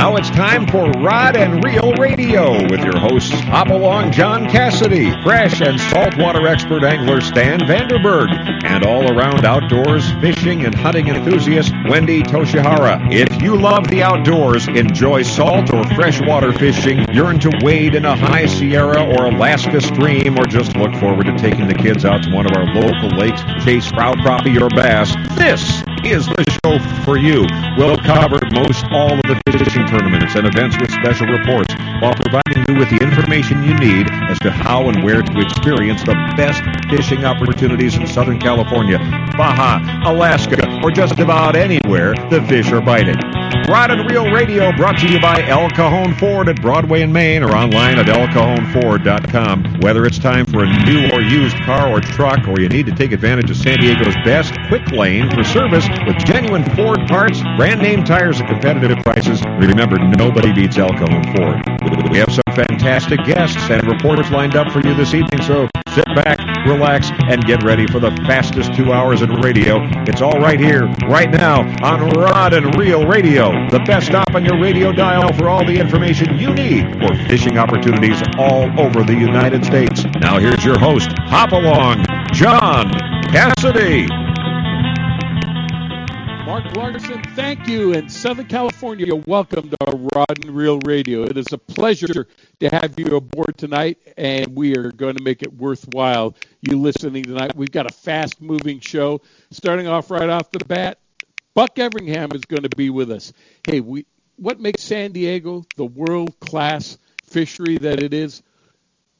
Now it's time for Rod and Reel Radio with your hosts Hopalong John Cassidy, fresh and saltwater expert angler Stan Vandenberg, and all around outdoors fishing and hunting enthusiast Wendy Tochihara. If you love the outdoors, enjoy salt or freshwater fishing, yearn to wade in a high Sierra or Alaska stream, or just look forward to taking the kids out to one of our local lakes chase trout, crappie, or bass, this is the show for you. We'll cover most all of the fishing tournaments and events with special reports while providing you with the information you need as to how and where to experience the best fishing opportunities in Southern California, Baja, Alaska, or just about anywhere the fish are biting. Rod and Reel Radio brought to you by El Cajon Ford at Broadway in Main or online at elcajonford.com. Whether it's time for a new or used car or truck or you need to take advantage of San Diego's best quick lane for service with genuine Ford parts, brand name tires at competitive prices, remember nobody beats El Cajon Ford. We have some fantastic guests and reporters lined up for you this evening, so sit back, relax, and get ready for the fastest two hours in radio. It's all right here, right now, on Rod and Reel Radio, the best stop on your radio dial for all the information you need for fishing opportunities all over the United States. Now here's your host, Hop Along, John Cassidy. Mark Larson, thank you. In Southern California, welcome to Rod and Reel Radio. It is a pleasure to have you aboard tonight, and we are going to make it worthwhile you listening tonight. We've got a fast moving show. Starting off right off the bat, Buck Everingham is going to be with us. Hey, we what makes San Diego the world class fishery that it is?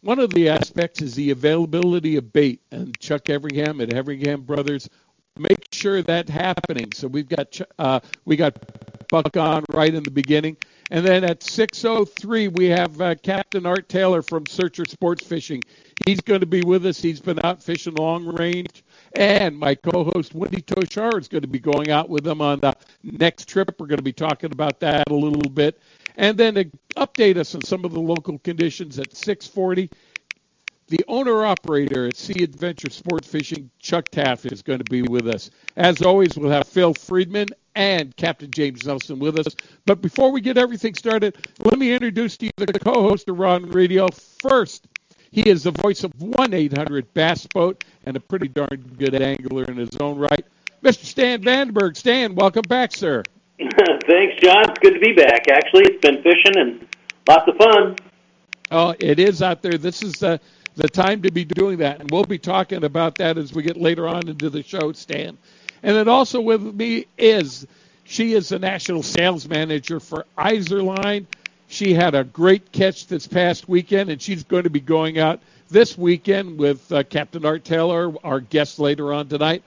One of the aspects is the availability of bait, and Chuck Everingham at Everingham Brothers make sure that's happening. So we've got uh, we got Buck on right in the beginning, and then at 6:03 we have uh, Captain Art Taylor from Searcher Sports Fishing. He's going to be with us. He's been out fishing long range, and my co-host Wendy Toshar is going to be going out with them on the next trip. We're going to be talking about that a little bit, and then update us on some of the local conditions at 6:40 the owner operator at Sea Adventure Sport Fishing, Chuck Taft, is going to be with us. As always, we'll have Phil Friedman and Captain James Nelson with us. But before we get everything started, let me introduce to you the co-host of Rod Radio. First, he is the voice of 1-800 Bass Boat and a pretty darn good angler in his own right. Mr. Stan Vandenberg. Stan, welcome back, sir. Thanks, John. It's good to be back. Actually, it's been fishing and lots of fun. Oh, it is out there. This is the the time to be doing that. And we'll be talking about that as we get later on into the show, Stan. And then also with me is she is the national sales manager for Izorline. She had a great catch this past weekend, and she's going to be going out this weekend with uh, Captain Art Taylor, our guest later on tonight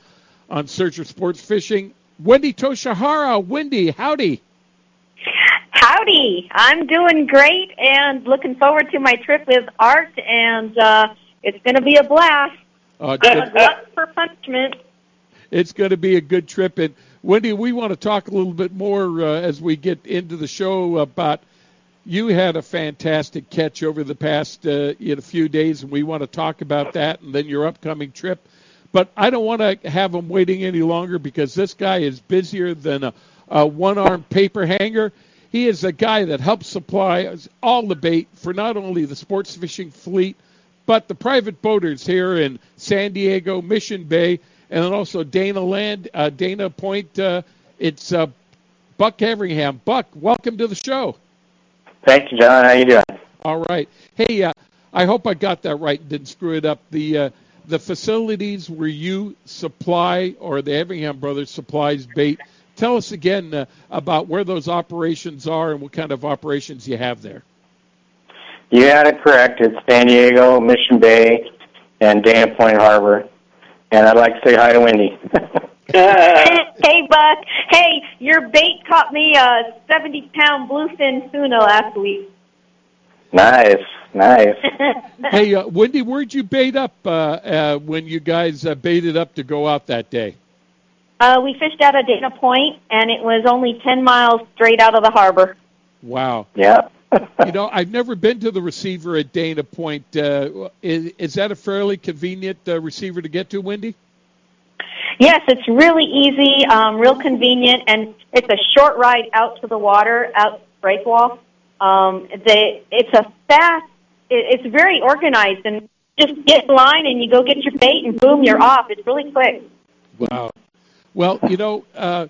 on Searcher Sports Fishing. Wendy Tochihara. Wendy, howdy. Howdy. I'm doing great and looking forward to my trip with Art, and uh, it's going to be a blast. Uh, good luck for punishment. It's going to be a good trip. And Wendy, we want to talk a little bit more uh, as we get into the show about you had a fantastic catch over the past uh, in a few days, and we want to talk about that and then your upcoming trip. But I don't want to have them waiting any longer because this guy is busier than a, a one-armed paper hanger. He is a guy that helps supply all the bait for not only the sports fishing fleet, but the private boaters here in San Diego, Mission Bay, and also Dana Land, uh, Dana Point. Uh, it's uh, Buck Everingham. Buck, welcome to the show. Thank you, John. How you doing? All right. Hey, uh, I hope I got that right and didn't screw it up. The uh, the facilities where you supply or the Everingham Brothers supplies bait tell us again uh, about where those operations are and what kind of operations you have there. You had it correct. It's San Diego, Mission Bay, and Dana Point Harbor. And I'd like to say hi to Wendy. hey, Buck. Hey, your bait caught me a 70 pound bluefin tuna last week. Nice, nice. hey, uh, Wendy, where'd you bait up uh, uh, when you guys uh, baited up to go out that day? Uh, we fished out of Dana Point, and it was only 10 miles straight out of the harbor. Wow. Yeah. you know, I've never been to the receiver at Dana Point. Uh, is, is that a fairly convenient uh, receiver to get to, Wendy? Yes, it's really easy, um, real convenient, and it's a short ride out to the water, out breakwall. Um, they, it's a fast, it, it's very organized, and just get in line and you go get your bait, and boom, you're off. It's really quick. Wow. Well, you know, uh,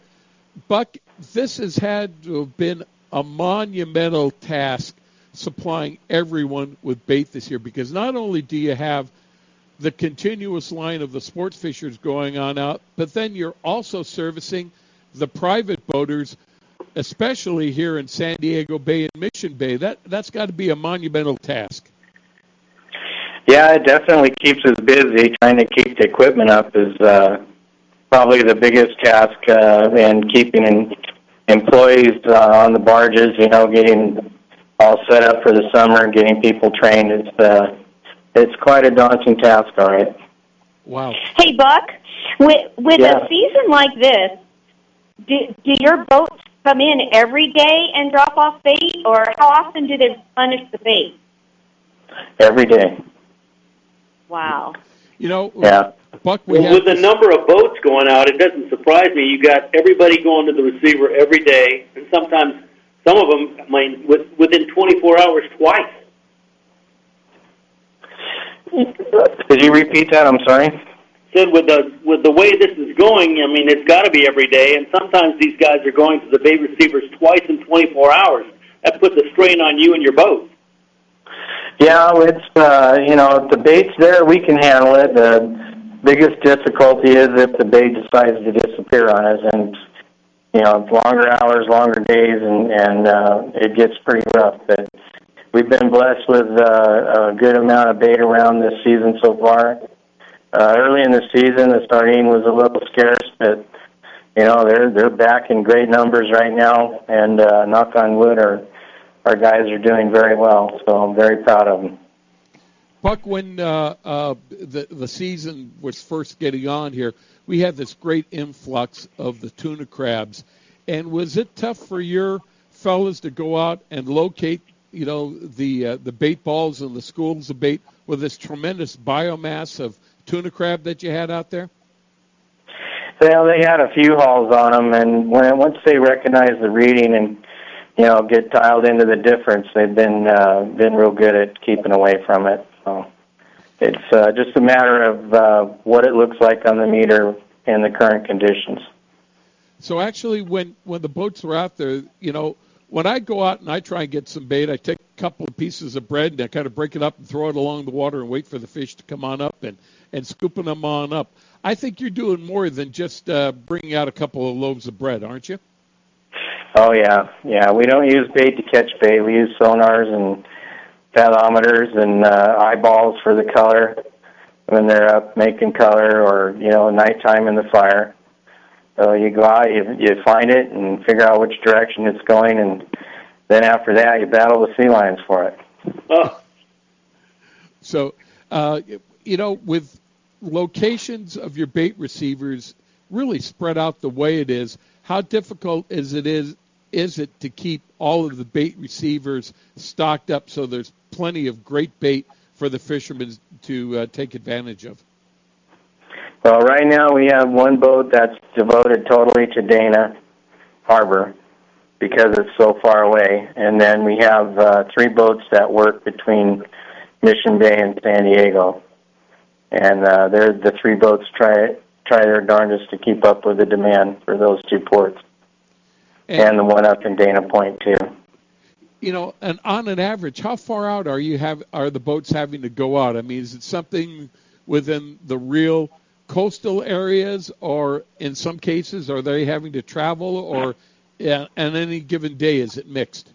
Buck, this has had to have been a monumental task supplying everyone with bait this year because not only do you have the continuous line of the sports fishers going on out, but then you're also servicing the private boaters, especially here in San Diego Bay and Mission Bay. That that's got to be a monumental task. Yeah, it definitely keeps us busy. Trying to keep the equipment up is uh, probably the biggest task, uh, and keeping in, employees uh, on the barges. You know, getting all set up for the summer, and getting people trained. It's uh, it's quite a daunting task, all right. Wow. Hey, Buck, with with yeah. a season like this, do do your boats come in every day and drop off bait, or how often do they punish the bait? Every day. Wow. You know, yeah. Buck, we well, with the number of boats going out, it doesn't surprise me. You got everybody going to the receiver every day, and sometimes some of them, I mean, within 24 hours, twice. Did you repeat that? I'm sorry. Said with the with the way this is going, I mean, it's got to be every day, and sometimes these guys are going to the bait receivers twice in 24 hours. That puts a strain on you and your boat. Yeah, it's uh, you know, the bait's there, we can handle it. The biggest difficulty is if the bait decides to disappear on us, and you know, longer hours, longer days, and and uh, it gets pretty rough. But we've been blessed with uh, a good amount of bait around this season so far. Uh, early in the season, the sardine was a little scarce, but you know they're they're back in great numbers right now, and uh, knock on wood, our our guys are doing very well. So I'm very proud of them. Buck, when uh, uh, the the season was first getting on here, we had this great influx of the tuna crabs, and was it tough for your fellas to go out and locate, you know, the uh, the bait balls and the schools of bait with this tremendous biomass of tuna crab that you had out there? Well, they had a few hauls on them, and when once they recognized the reading and you know get dialed into the difference, they've been uh, been real good at keeping away from it. So it's uh, just a matter of uh, what it looks like on the meter in the current conditions. So actually, when when the boats are out there, you know, when I go out and I try and get some bait, I take a couple of pieces of bread and I kind of break it up and throw it along the water and wait for the fish to come on up and and scooping them on up. I think you're doing more than just uh, bringing out a couple of loaves of bread, aren't you? Oh yeah, yeah. We don't use bait to catch bait. We use sonars and fathometers and uh, eyeballs for the color when they're up making color, or you know, nighttime in the fire. So you go out, you you find it, and figure out which direction it's going, and then after that, you battle the sea lions for it. Oh. So, uh, you know, with locations of your bait receivers really spread out the way it is, how difficult is it is is it to keep all of the bait receivers stocked up so there's plenty of great bait for the fishermen to uh, take advantage of? Well, right now we have one boat that's devoted totally to Dana Harbor because it's so far away, and then we have uh, three boats that work between Mission Bay and San Diego, and uh, they're the three boats try try their darndest to keep up with the demand for those two ports, and, and the one up in Dana Point too. You know, and on an average, how far out are you have are the boats having to go out? I mean, is it something within the real coastal areas, or in some cases, are they having to travel, or yeah, on any given day is it mixed?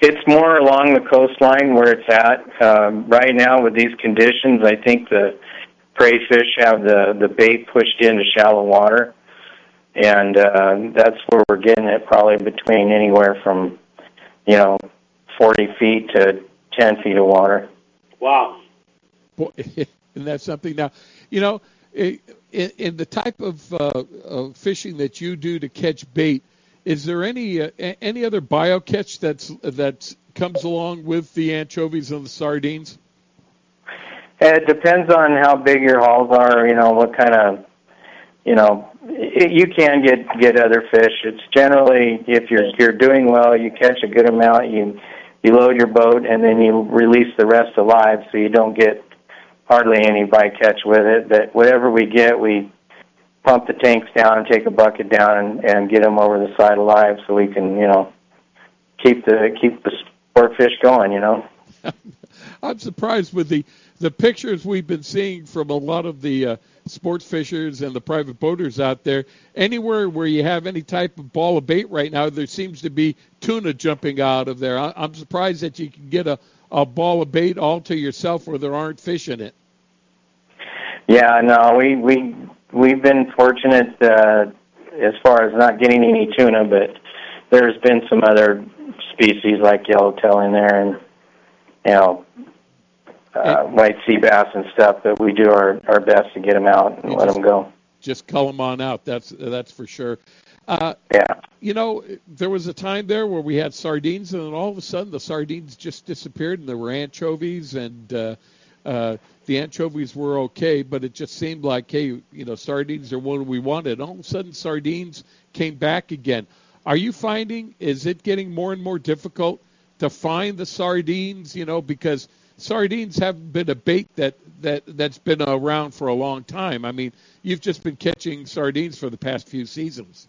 It's more along the coastline where it's at. Um, right now, with these conditions, I think the prey fish have the the bait pushed into shallow water, and uh, that's where we're getting it. Probably between anywhere from you know forty feet to ten feet of water. Wow. Boy, isn't that something? Now, you know, in, in the type of, uh, of fishing that you do to catch bait, is there any uh, any other bycatch that's that comes along with the anchovies and the sardines? It depends on how big your hauls are. You know what kind of you know, you can get get other fish. It's generally if you're you're doing well, you catch a good amount, you you load your boat, and then you release the rest alive, so you don't get hardly any bycatch with it. But whatever we get, we pump the tanks down and take a bucket down and, and get them over the side alive, so we can you know keep the keep the sport fish going. You know. I'm surprised with the the pictures we've been seeing from a lot of the uh, sports fishers and the private boaters out there. Anywhere where you have any type of ball of bait right now, there seems to be tuna jumping out of there. I'm surprised that you can get a, a ball of bait all to yourself where there aren't fish in it. Yeah, no, we we we've been fortunate uh, as far as not getting any tuna, but there's been some other species like yellowtail in there, and you know uh, white sea bass and stuff, but we do our, our best to get them out and let just, them go. Just cull them on out. That's that's for sure. Uh, yeah. You know, there was a time there where we had sardines, and then all of a sudden the sardines just disappeared, and there were anchovies, and uh, uh, the anchovies were okay, but it just seemed like, hey, you know, sardines are what we wanted. All of a sudden, sardines came back again. Are you finding is it getting more and more difficult to find the sardines? You know, because sardines haven't been a bait that that that's been around for a long time. I mean, you've just been catching sardines for the past few seasons.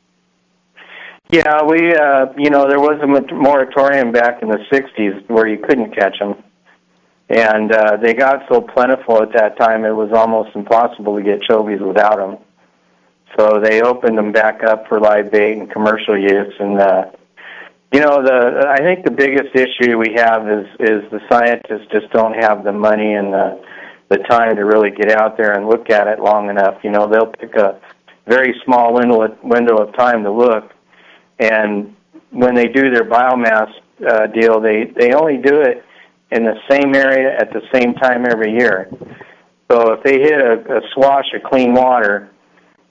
Yeah, we uh, you know there was a moratorium back in the '60s where you couldn't catch them, and uh, they got so plentiful at that time it was almost impossible to get chovies without them. So they opened them back up for live bait and commercial use, and uh, you know, the I think the biggest issue we have is is the scientists just don't have the money and the the time to really get out there and look at it long enough. You know, they'll pick a very small window window of time to look, and when they do their biomass uh, deal, they they only do it in the same area at the same time every year. So if they hit a, a swash of clean water,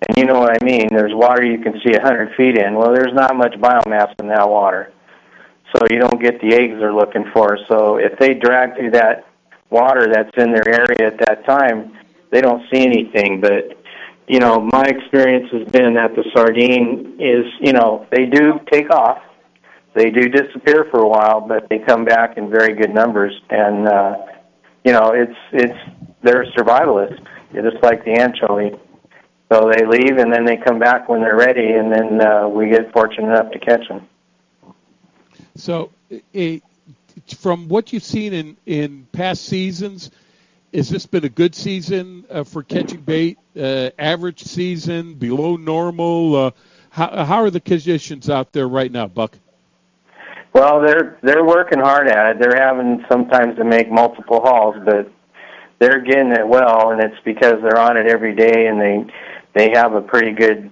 and you know what I mean. There's water you can see 100 feet in. Well, there's not much biomass in that water. So you don't get the eggs they're looking for. So if they drag through that water that's in their area at that time, they don't see anything. But, you know, my experience has been that the sardine is, you know, they do take off. They do disappear for a while, but they come back in very good numbers. And, uh, you know, it's, it's, they're survivalists, just like the anchovy. So they leave and then they come back when they're ready, and then uh, we get fortunate enough to catch them. So, a, from what you've seen in, in past seasons, has this been a good season uh, for catching bait? Uh, average season, below normal? Uh, how, how are the conditions out there right now, Buck? Well, they're they're working hard at it. They're having sometimes to make multiple hauls, but they're getting it well, and it's because they're on it every day, and they they have a pretty good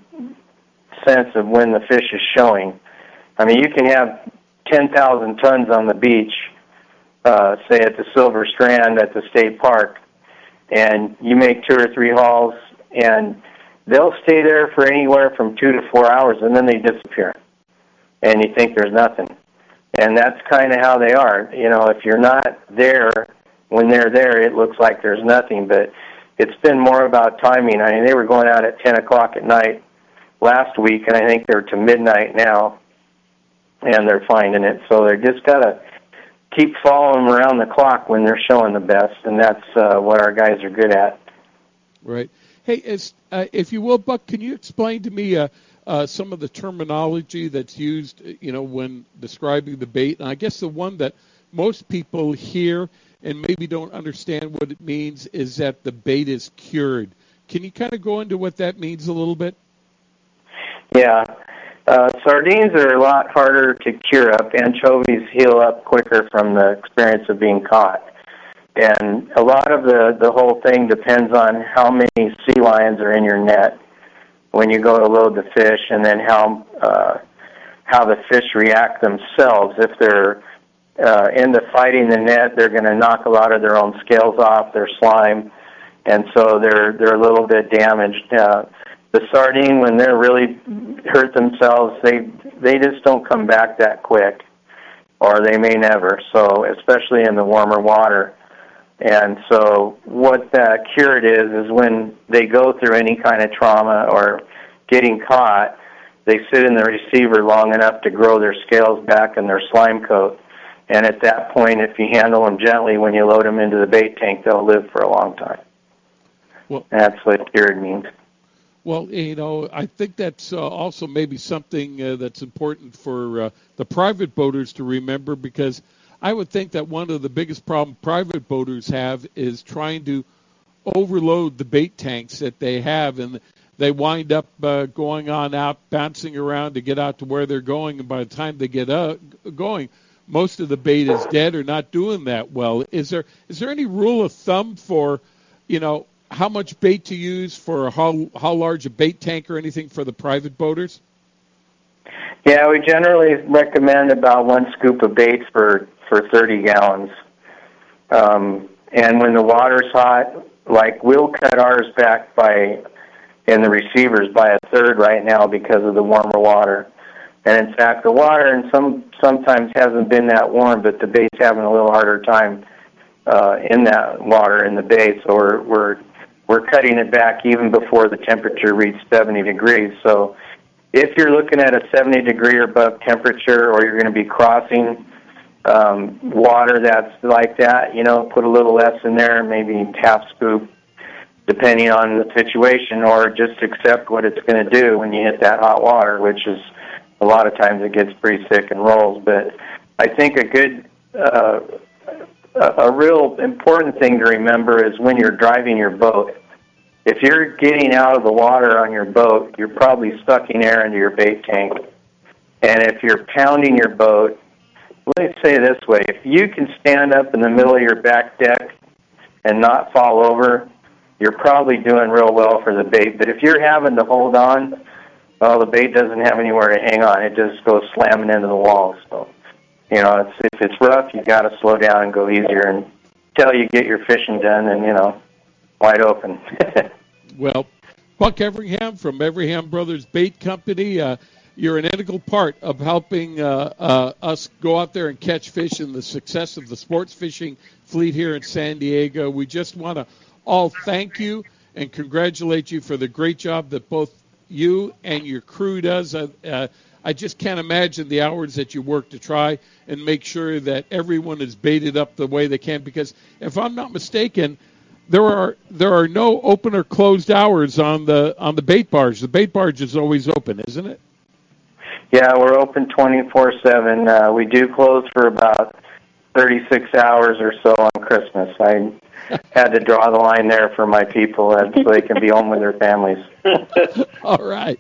sense of when the fish is showing. I mean, you can have 10,000 tons on the beach, uh, say at the Silver Strand at the state park, and you make two or three hauls, and they'll stay there for anywhere from two to four hours, and then they disappear, and you think there's nothing. And that's kind of how they are. You know, if you're not there when they're there, it looks like there's nothing, but it's been more about timing. I mean, they were going out at 10 o'clock at night last week, and I think they're to midnight now, and they're finding it. So they just got to keep following them around the clock when they're showing the best, and that's uh, what our guys are good at. Right. Hey, as, uh, if you will, Buck, can you explain to me uh, uh, some of the terminology that's used, you know, when describing the bait? And I guess the one that most people hear and maybe don't understand what it means is that the bait is cured. Can you kind of go into what that means a little bit? Yeah. Uh, sardines are a lot harder to cure up. Anchovies heal up quicker from the experience of being caught. And a lot of the, the whole thing depends on how many sea lions are in your net when you go to load the fish and then how uh, how the fish react themselves. If they're uh, into fighting the net, they're going to knock a lot of their own scales off, their slime, and so they're they're a little bit damaged. Uh, the sardine, when they're really hurt themselves, they they just don't come back that quick, or they may never. So especially in the warmer water, And so what that cured is is when they go through any kind of trauma or getting caught, they sit in the receiver long enough to grow their scales back and their slime coat. And at that point, if you handle them gently when you load them into the bait tank, they'll live for a long time. Well, that's what cured means. Well, you know, I think that's uh, also maybe something uh, that's important for uh, the private boaters to remember because I would think that one of the biggest problem private boaters have is trying to overload the bait tanks that they have, and they wind up uh, going on out, bouncing around to get out to where they're going, and by the time they get out, going, most of the bait is dead or not doing that well. Is there is there any rule of thumb for, you know, how much bait to use for how how large a bait tank or anything for the private boaters? Yeah, we generally recommend about one scoop of bait for for 30 gallons. Um, and when the water's hot, like we'll cut ours back by in the receivers by a third right now because of the warmer water. And in fact, the water and some sometimes hasn't been that warm, but the bait's having a little harder time uh, in that water in the bait. So we're we're we're cutting it back even before the temperature reaches 70 degrees. So if you're looking at a 70 degree or above temperature, or you're going to be crossing um, water that's like that, you know, put a little less in there, maybe half scoop, depending on the situation, or just accept what it's going to do when you hit that hot water, which is a lot of times it gets pretty thick and rolls. But I think a good uh, a real important thing to remember is when you're driving your boat. If you're getting out of the water on your boat, you're probably sucking air into your bait tank. And if you're pounding your boat, let me say it this way if you can stand up in the middle of your back deck and not fall over, you're probably doing real well for the bait. But if you're having to hold on, well, the bait doesn't have anywhere to hang on. It just goes slamming into the wall. So you know, it's, if it's rough, you got to slow down and go easier until you get your fishing done and you know, wide open. well, Buck Everingham from Everingham Brothers Bait Company. Uh, you're an integral part of helping uh, uh, us go out there and catch fish and the success of the sports fishing fleet here in San Diego. We just want to all thank you and congratulate you for the great job that both you and your crew does. Uh, uh I just can't imagine the hours that you work to try and make sure that everyone is baited up the way they can. Because if I'm not mistaken, there are there are no open or closed hours on the on the bait barge. The bait barge is always open, isn't it? Yeah, we're open 24/7. Uh, we do close for about 36 hours or so on Christmas. I had to draw the line there for my people and so they can be home with their families. All right.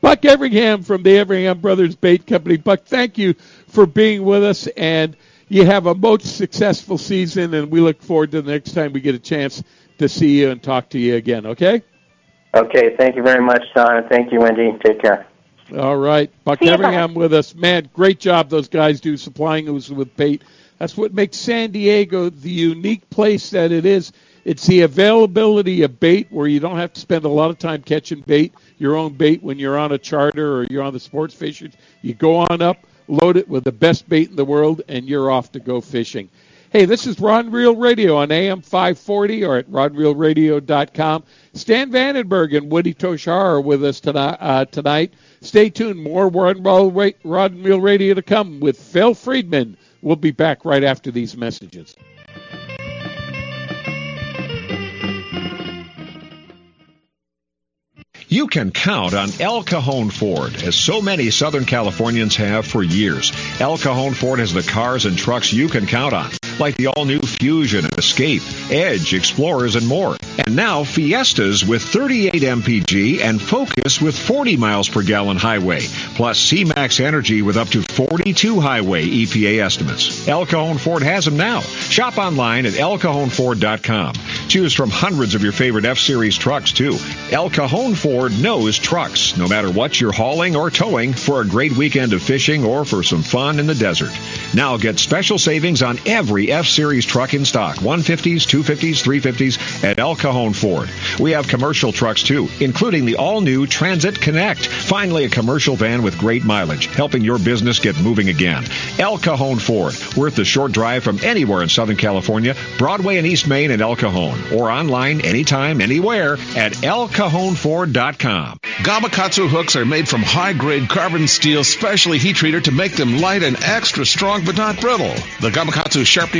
Buck Everingham from the Everingham Brothers Bait Company. Buck, thank you for being with us, and you have a most successful season, and we look forward to the next time we get a chance to see you and talk to you again, okay? Okay, thank you very much, Don, and thank you, Wendy. Take care. All right. Buck Everingham with us. Man, great job those guys do supplying us with bait. That's what makes San Diego the unique place that it is. It's the availability of bait where you don't have to spend a lot of time catching bait, your own bait when you're on a charter or you're on the sports fishers. You go on up, load it with the best bait in the world, and you're off to go fishing. Hey, this is Rod and Reel Radio on AM 540 or at rodreelradio.com. Stan Vandenberg and Woody Toshar are with us tonight. Uh, tonight. Stay tuned. More Rod and Reel Radio to come with Phil Friedman We'll be back right after these messages. You can count on El Cajon Ford, as so many Southern Californians have for years. El Cajon Ford has the cars and trucks you can count on, like the all-new Fusion, Escape, Edge, Explorers, and more. And now Fiestas with 38 mpg and Focus with 40 miles per gallon highway, plus C-Max Energi with up to 42 highway EPA estimates. El Cajon Ford has them now. Shop online at elcajonford.com. Choose from hundreds of your favorite F Series trucks, too. El Cajon Ford knows trucks, no matter what you're hauling or towing, for a great weekend of fishing or for some fun in the desert. Now get special savings on every F Series truck in stock 150s, 250s, 350s at El Cajon Ford. We have commercial trucks, too, including the all new Transit Connect. Finally, a commercial van with great mileage, helping your business get moving again. El Cajon Ford, worth the short drive from anywhere in Southern California, Broadway and East Main in El Cajon, or online anytime, anywhere at elcajonford.com. Gamakatsu hooks are made from high grade carbon steel, specially heat treated to make them light and extra strong but not brittle. The Gamakatsu sharpening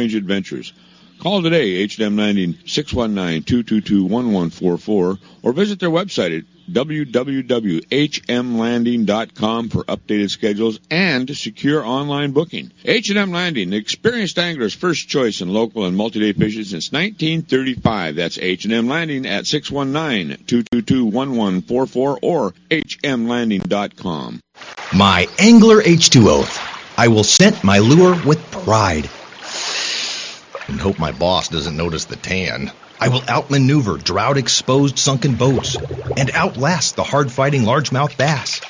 range adventures. Call today, H&M Landing 619-222-1144, or visit their website at www.hmlanding.com for updated schedules and secure online booking. H&M Landing, the experienced angler's first choice in local and multi-day fishing since 1935. That's H&M Landing at 619-222-1144 or hmlanding.com. My Angler H2O. I will scent my lure with pride and hope my boss doesn't notice the tan. I will outmaneuver drought exposed sunken boats and outlast the hard fighting largemouth bass.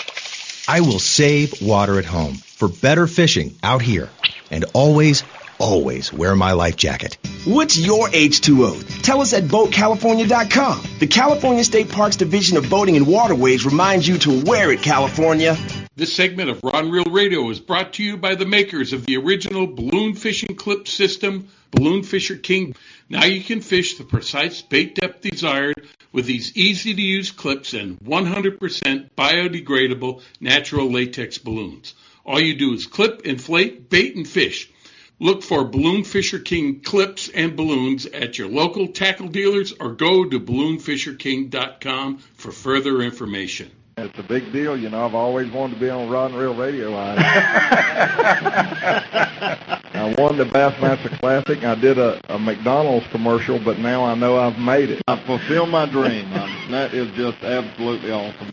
I will save water at home for better fishing out here and always, always wear my life jacket. What's your H2O? Tell us at BoatCalifornia.com. The California State Parks Division of Boating and Waterways reminds you to wear it, California. This segment of Rod and Reel Radio is brought to you by the makers of the original balloon fishing clip system, Balloon Fisher King. Now you can fish the precise bait depth desired with these easy to use clips and 100% biodegradable natural latex balloons. All you do is clip, inflate, bait, and fish. Look for Balloon Fisher King clips and balloons at your local tackle dealers or go to balloonfisherking.com for further information. It's a big deal, you know. I've always wanted to be on Rod and Reel Radio. I, I won the Bassmaster Classic. I did a, a McDonald's commercial, but now I know I've made it. I fulfilled my dream. I, that is just absolutely awesome.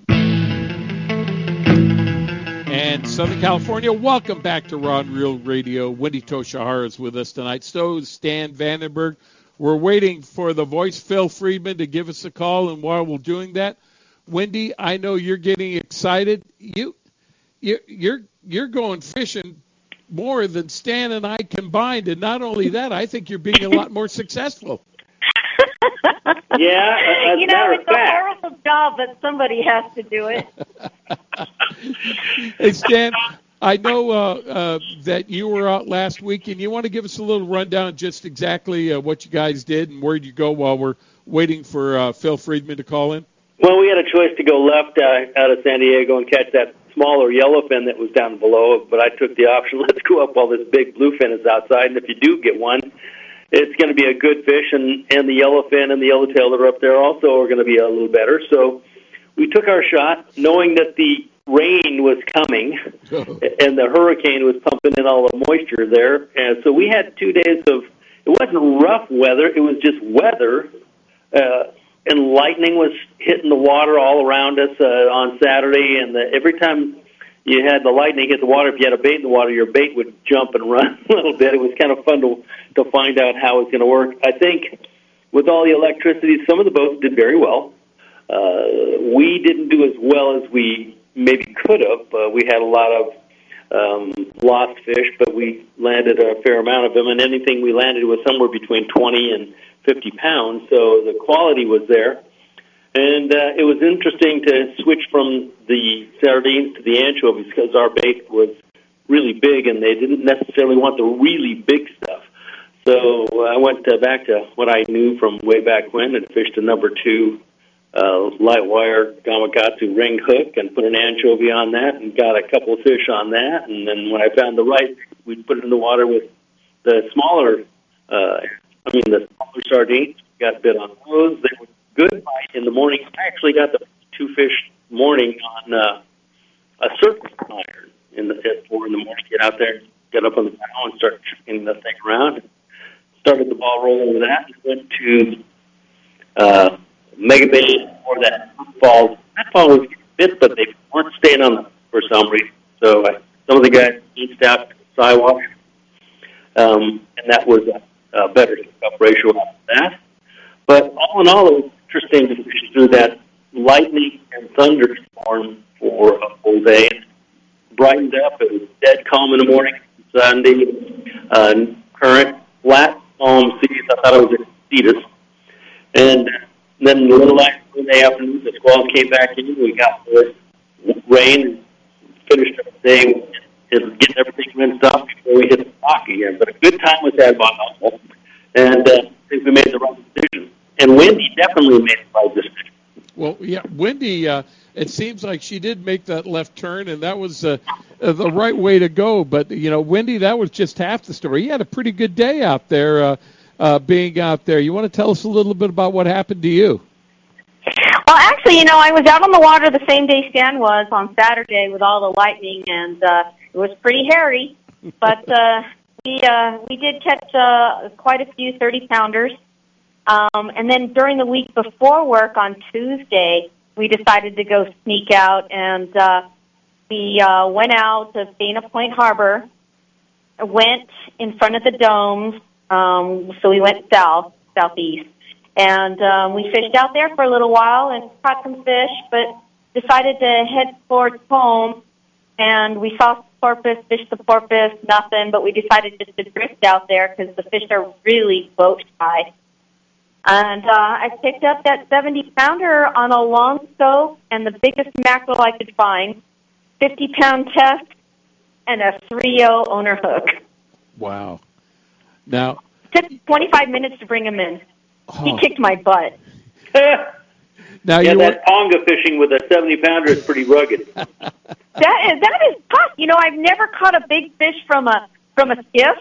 And Southern California, welcome back to Rod and Reel Radio. Wendy Tochihara is with us tonight. So is Stan Vandenberg. We're waiting for the voice Phil Friedman to give us a call, and while we're doing that, Wendy, I know you're getting excited. You, you you're you're going fishing more than Stan and I combined, and not only that, I think you're being a lot more successful. yeah, you know, it's a horrible job, but somebody has to do it. hey, Stan, I know uh, uh, that you were out last week, and you want to give us a little rundown, just exactly uh, what you guys did and where you go while we're waiting for uh, Phil Friedman to call in. Well, we had a choice to go left uh, out of San Diego and catch that smaller yellowfin that was down below, but I took the option, let's go up while this big bluefin is outside, and if you do get one, it's going to be a good fish, and, and the yellowfin and the yellowtail that are up there also are going to be a little better. So we took our shot, knowing that the rain was coming, and the hurricane was pumping in all the moisture there, and so we had two days of, it wasn't rough weather, it was just weather, uh, and lightning was hitting the water all around us uh, on Saturday. And the, every time you had the lightning hit the water, if you had a bait in the water, your bait would jump and run a little bit. It was kind of fun to to find out how it's going to work. I think with all the electricity, some of the boats did very well. Uh, we didn't do as well as we maybe could have. Uh, we had a lot of um, lost fish, but we landed a fair amount of them, and anything we landed was somewhere between 20 and 50 pounds, so the quality was there. And uh, it was interesting to switch from the sardines to the anchovies because our bait was really big, and they didn't necessarily want the really big stuff. So uh, I went uh, back to what I knew from way back when and fished a number two uh, light wire Gamakatsu ring hook and put an anchovy on that and got a couple of fish on that. And then when I found the right, we'd put it in the water with the smaller, uh, I mean the smaller sardines. Got bit on those. They were good bite in the morning. I actually got the two fish morning on uh, a surface iron in the at four in the morning. Get out there, get up on the bow, and start chipping the thing around. Started the ball rolling with that. Went to uh, Megabait for that fall. That fall was bit, but they weren't staying on the, for some reason. So uh, some of the guys eased out to the sidewalk, um, and that was a, a better up ratio on that. But all in all, it was interesting to fish through that lightning and thunderstorm for a full day. Brightened up. It was dead calm in the morning. Sunday, uh, current, flat, calm seas. I thought it was a Cetus. And then a little after the afternoon, the squalls came back in. We got more rain. and Finished up the day with getting everything rinsed off before we hit the dock again. But a good time was had by all. And uh, I think we made the right decision. And Wendy definitely made the right decision. Well, yeah, Wendy. Uh, it seems like she did make that left turn, and that was uh, uh, the right way to go. But you know, Wendy, that was just half the story. You had a pretty good day out there, uh, uh, being out there. You want to tell us a little bit about what happened to you? Well, actually, you know, I was out on the water the same day Stan was on Saturday with all the lightning, and uh, it was pretty hairy. But uh, we uh, we did catch uh, quite a few thirty pounders. Um, and then during the week before work on Tuesday, we decided to go sneak out, and uh, we uh, went out to Dana Point Harbor, went in front of the domes. Um, so we went south, southeast, and um, we fished out there for a little while and caught some fish, but decided to head towards home. And we saw porpoise, fished the porpoise, nothing, but we decided just to drift out there because the fish are really boat shy. And uh, I picked up that 70 pounder on a long scope and the biggest mackerel I could find, 50 pound test, and a 3 0 owner hook. Wow. Now, it took 25 minutes to bring him in. Oh. He kicked my butt. now yeah, that ponga fishing with a 70 pounder is pretty rugged. that is that is tough. You know, I've never caught a big fish from a from a skiff.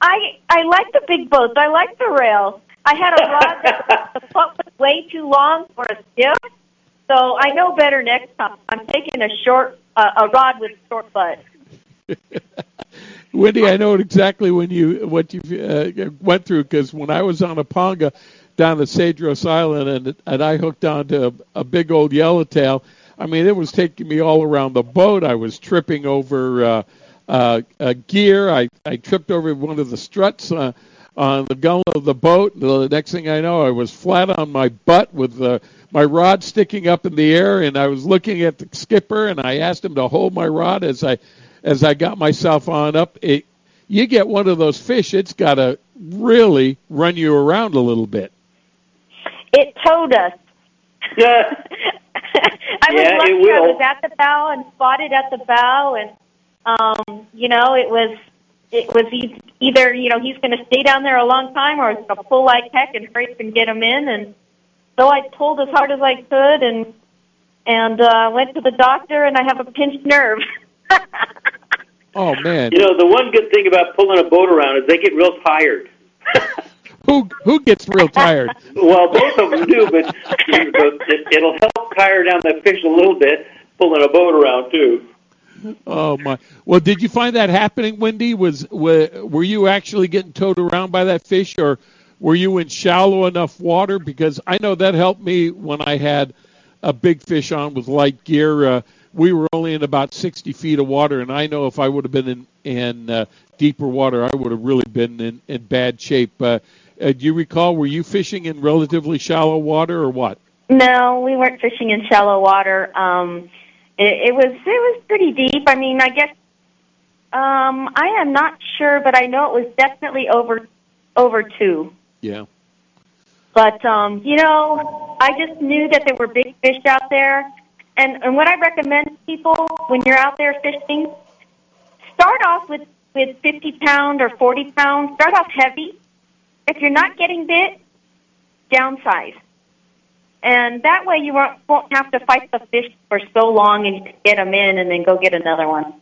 I I like the big boats. I like the rails. I had a rod that the foot was way too long for a skiff, so I know better next time. I'm taking a short uh, a rod with a short butt. Wendy, I know exactly when you what you uh, went through because when I was on a ponga down at Cedros Island and and I hooked onto a, a big old yellowtail. I mean, it was taking me all around the boat. I was tripping over uh, uh, uh, gear. I I tripped over one of the struts. Uh, on the gun of the boat. The next thing I know, I was flat on my butt with the, my rod sticking up in the air, and I was looking at the skipper, and I asked him to hold my rod as I as I got myself on up. It, you get one of those fish, it's got to really run you around a little bit. It towed us. Yeah. I was yeah, lucky. it will. I was at the bow and spotted at the bow, and um, you know, it was it was either you know he's going to stay down there a long time or it's going to pull like heck and Freight can get him in. And so I pulled as hard as I could and and uh, went to the doctor and I have a pinched nerve. oh man! You know the one good thing about pulling a boat around is they get real tired. who who gets real tired? well, both of them do, but it, it'll help tire down the fish a little bit pulling a boat around too. Oh my! Well, did you find that happening, Wendy? Was were, were you actually getting towed around by that fish, or were you in shallow enough water? Because I know that helped me when I had a big fish on with light gear. Uh, we were only in about 60 feet of water, and I know if I would have been in in uh, deeper water, I would have really been in in bad shape. Uh, uh, do you recall? Were you fishing in relatively shallow water, or what? No, we weren't fishing in shallow water. Um, it, it was it was pretty deep. I mean, I guess um, I am not sure, but I know it was definitely over over two. Yeah. But um, you know, I just knew that there were big fish out there. And, and what I recommend to people when you're out there fishing, start off with, with 50 pound or 40 pound. Start off heavy. If you're not getting bit, downsize. And that way you won't, won't have to fight the fish for so long and get them in and then go get another one.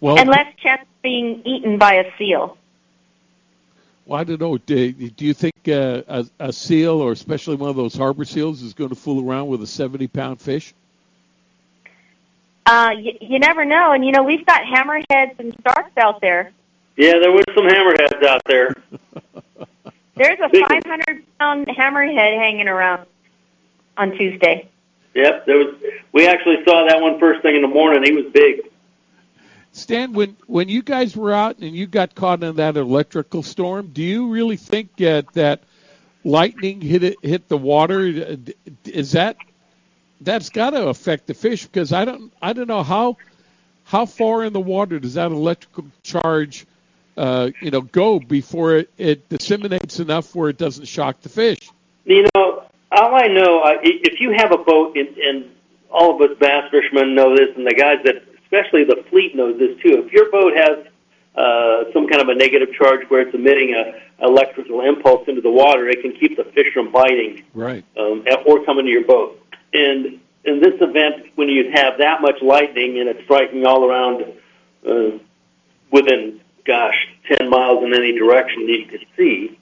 Well, and less chance of being eaten by a seal. Well, I don't know. Do, do you think uh, a, a seal, or especially one of those harbor seals, is going to fool around with a 70 pound fish? Uh, you, you never know. And, you know, we've got hammerheads and sharks out there. Yeah, there was some hammerheads out there. There's a 500 pound hammerhead hanging around on Tuesday. Yep, there was. We actually saw that one first thing in the morning. He was big. Stan, when when you guys were out and you got caught in that electrical storm, do you really think uh, that lightning hit it, hit the water? Is that that's got to affect the fish because I don't I don't know how how far in the water does that electrical charge uh, you know go before it, it disseminates enough where it doesn't shock the fish? You know, all I know, I, if you have a boat, and, and all of us bass fishermen know this, and the guys that especially the fleet knows this too. If your boat has uh, some kind of a negative charge where it's emitting a electrical impulse into the water, it can keep the fish from biting, right, um, or coming to your boat. And in this event, when you have that much lightning and it's striking all around uh, within, gosh, ten miles in any direction you can see,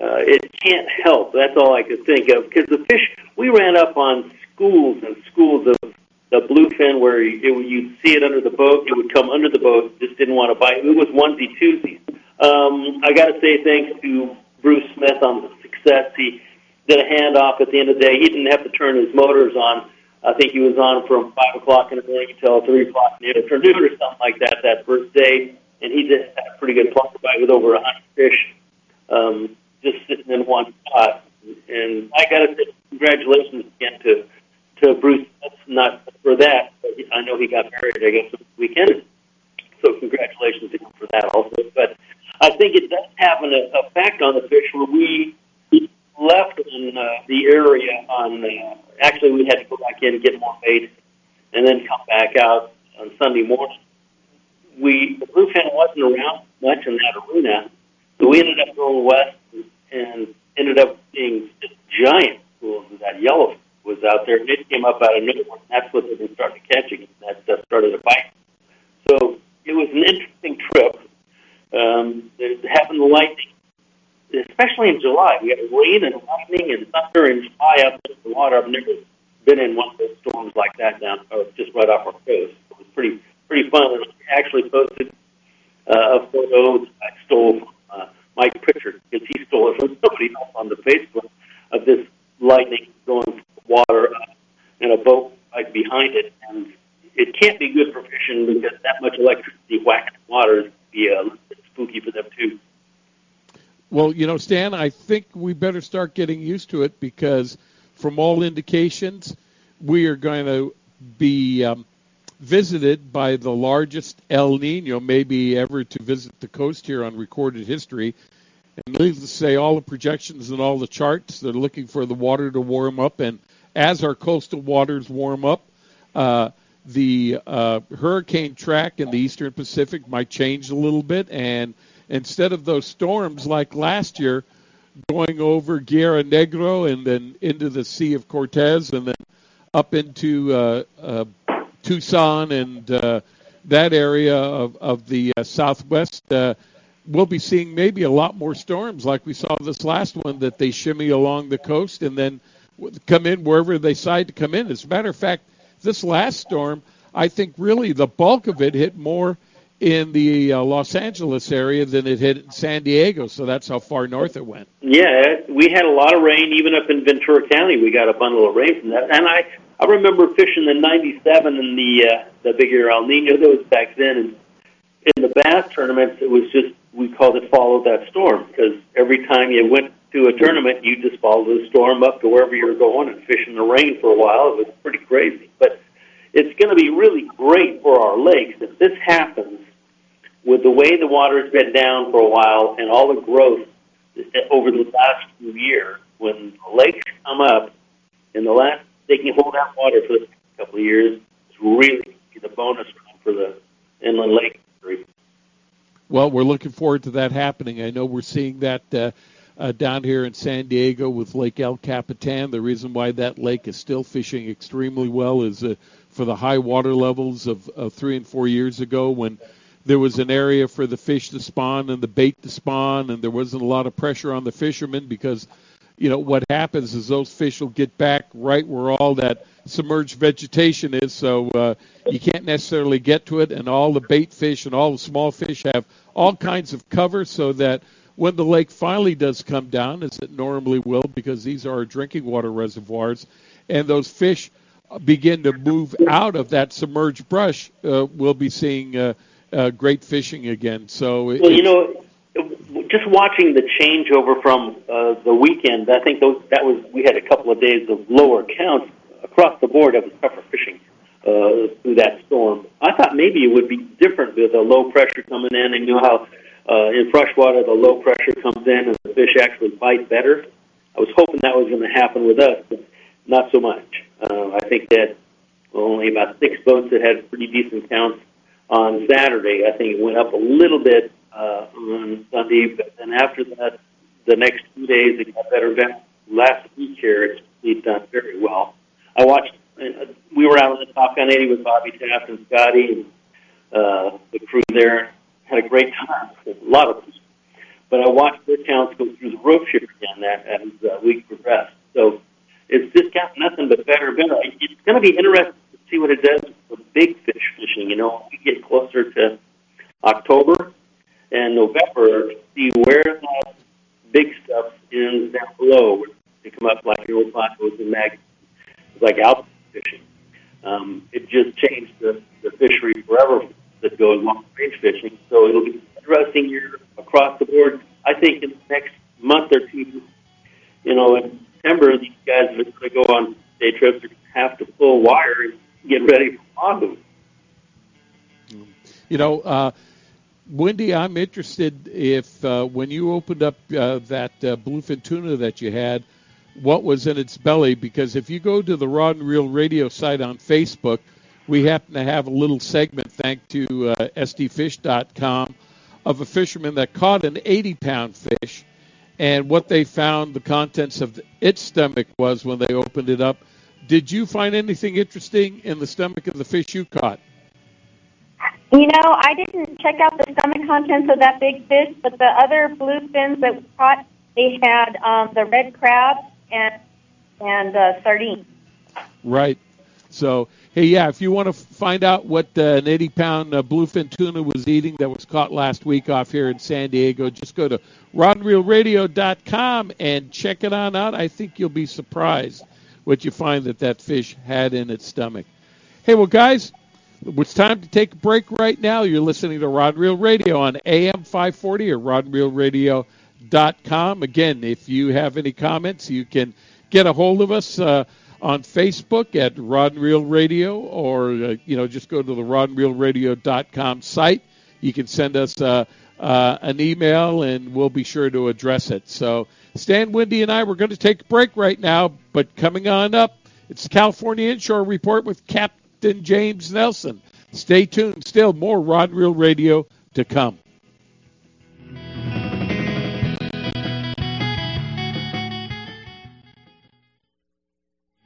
uh, it can't help. That's all I could think of because the fish. We ran up on schools and schools of the bluefin where it, you'd see it under the boat, it would come under the boat, just didn't want to bite. It was onesie twosies. Um, I got to say thanks to Bruce Smith on the success. He did a handoff at the end of the day. He didn't have to turn his motors on. I think he was on from five o'clock in the morning until three o'clock in the afternoon or something like that that first day, and he did had a pretty good plumper bite with over a hundred fish, um, just sitting in one spot. And I got to say congratulations again to to Bruce. Not for that, but I know he got married. I guess this weekend. So congratulations to him for that also. But I think it does have an effect on the fish where we left in uh, the area on. Uh, actually, we had to go back in and get more bait, and then come back out on Sunday morning. We the bluefin wasn't around much in that arena, so we ended up going west and ended up seeing just giant schools that yellowfin was out there, and it came up out of nowhere. And that's what they've been starting to catch again. That stuff started to bite. So it was an interesting trip. Um, having the lightning, especially in July, we had rain and lightning and thunder in July up in the water. I've never been in one of those storms like that down, or just right off our coast. It was pretty pretty fun. I actually posted uh, a photo I stole from uh, Mike Pritchard because he stole it from somebody else on the Facebook of this lightning going water uh, and a boat right behind it. And it can't be good for fishing because that much electricity whacking water is be a little bit spooky for them too. Well, you know, Stan, I think we better start getting used to it because, from all indications, we are going to be um, visited by the largest El Nino maybe ever to visit the coast here on recorded history. And needless to say, all the projections and all the charts, they're looking for the water to warm up. And as our coastal waters warm up, uh, the uh, hurricane track in the eastern Pacific might change a little bit. And instead of those storms like last year going over Guerrero Negro and then into the Sea of Cortez and then up into uh, uh, Tucson and uh, that area of, of the uh, southwest, uh, we'll be seeing maybe a lot more storms like we saw this last one that they shimmy along the coast and then come in wherever they decide to come in. As a matter of fact, this last storm, I think really the bulk of it hit more in the uh, Los Angeles area than it hit in San Diego. So that's how far north it went. Yeah, we had a lot of rain even up in Ventura County. We got a bundle of rain from that, and I I remember fishing in '97 in the uh, the bigger El Nino that was back then, and in the bass tournaments it was just we called it follow that storm because every time you went to a tournament, you just follow the storm up to wherever you're going and fish in the rain for a while. It was pretty crazy, but it's going to be really great for our lakes if this happens with the way the water's been down for a while and all the growth over the last few years. When the lakes come up in the last they can hold that water for the next couple of years, it's really the bonus for the inland lake. Well, we're looking forward to that happening. I know we're seeing that uh, uh, down here in San Diego with Lake El Capitan. The reason why that lake is still fishing extremely well is uh, for the high water levels of, of three and four years ago when there was an area for the fish to spawn and the bait to spawn, and there wasn't a lot of pressure on the fishermen because, you know, what happens is those fish will get back right where all that submerged vegetation is, so uh, you can't necessarily get to it. And all the bait fish and all the small fish have all kinds of cover so that when the lake finally does come down, as it normally will, because these are drinking water reservoirs, and those fish begin to move out of that submerged brush, uh, we'll be seeing uh, uh, great fishing again. So, well, you know, just watching the changeover from uh, the weekend, I think those, that was we had a couple of days of lower counts across the board. It was tougher fishing uh, through that storm. I thought maybe it would be different with the low pressure coming in, and you know how uh, in freshwater the low pressure comes in and the fish actually bite better. I was hoping that was going to happen with us, but not so much. Uh, I think that only about six boats that had pretty decent counts on Saturday. I think it went up a little bit uh, on Sunday, but then after that, the next two days it got better. Last week here, it's done very well. I watched. Uh, we were out on the Top Gun 80 with Bobby Taft and Scotty and uh, the crew there. Had a great time. A lot of them. But I watched their counts go through the roof here again that as the week progressed. So it's just got nothing but better and better. It's going to be interesting to see what it does with big fish fishing. You know, we get closer to October and November to see where that big stuff is down below. They come up like the old plateaus and mag, like alpine fishing. Um, it just changed the, the fishery forever that goes long range fishing. So it'll be interesting year across the board. I think in the next month or two, you know, in September, these guys are going to go on day trips to have to pull wire and get ready for monsoon. You know, uh, Wendy, I'm interested if uh, when you opened up uh, that uh, bluefin tuna that you had, what was in its belly? Because if you go to the Rod and Reel Radio site on Facebook, we happen to have a little segment, thanks to uh, sdfish.com, of a fisherman that caught an 80-pound fish, and what they found the contents of its stomach was when they opened it up did you find anything interesting in the stomach of the fish you caught? You know, I didn't check out the stomach contents of that big fish, but the other bluefins that we caught, they had um, the red crab and and uh, sardine. Right. So, hey, yeah, if you want to find out what uh, an 80 pound uh, bluefin tuna was eating that was caught last week off here in San Diego, just go to rodandreelradio.com and check it on out. I think you'll be surprised what you find that that fish had in its stomach. Hey, well, guys, it's time to take a break right now. You're listening to Rod Reel Radio on AM 540 or rodreelradio.com. Again, if you have any comments, you can get a hold of us uh, on Facebook at Rod and Reel Radio or, uh, you know, just go to the rodandreelradio.com site. You can send us uh, uh, an email and we'll be sure to address it. So, Stan, Wendy, and I, we're going to take a break right now, but coming on up, it's the California Inshore Report with Captain James Nelson. Stay tuned. Still more Rod Reel Radio to come.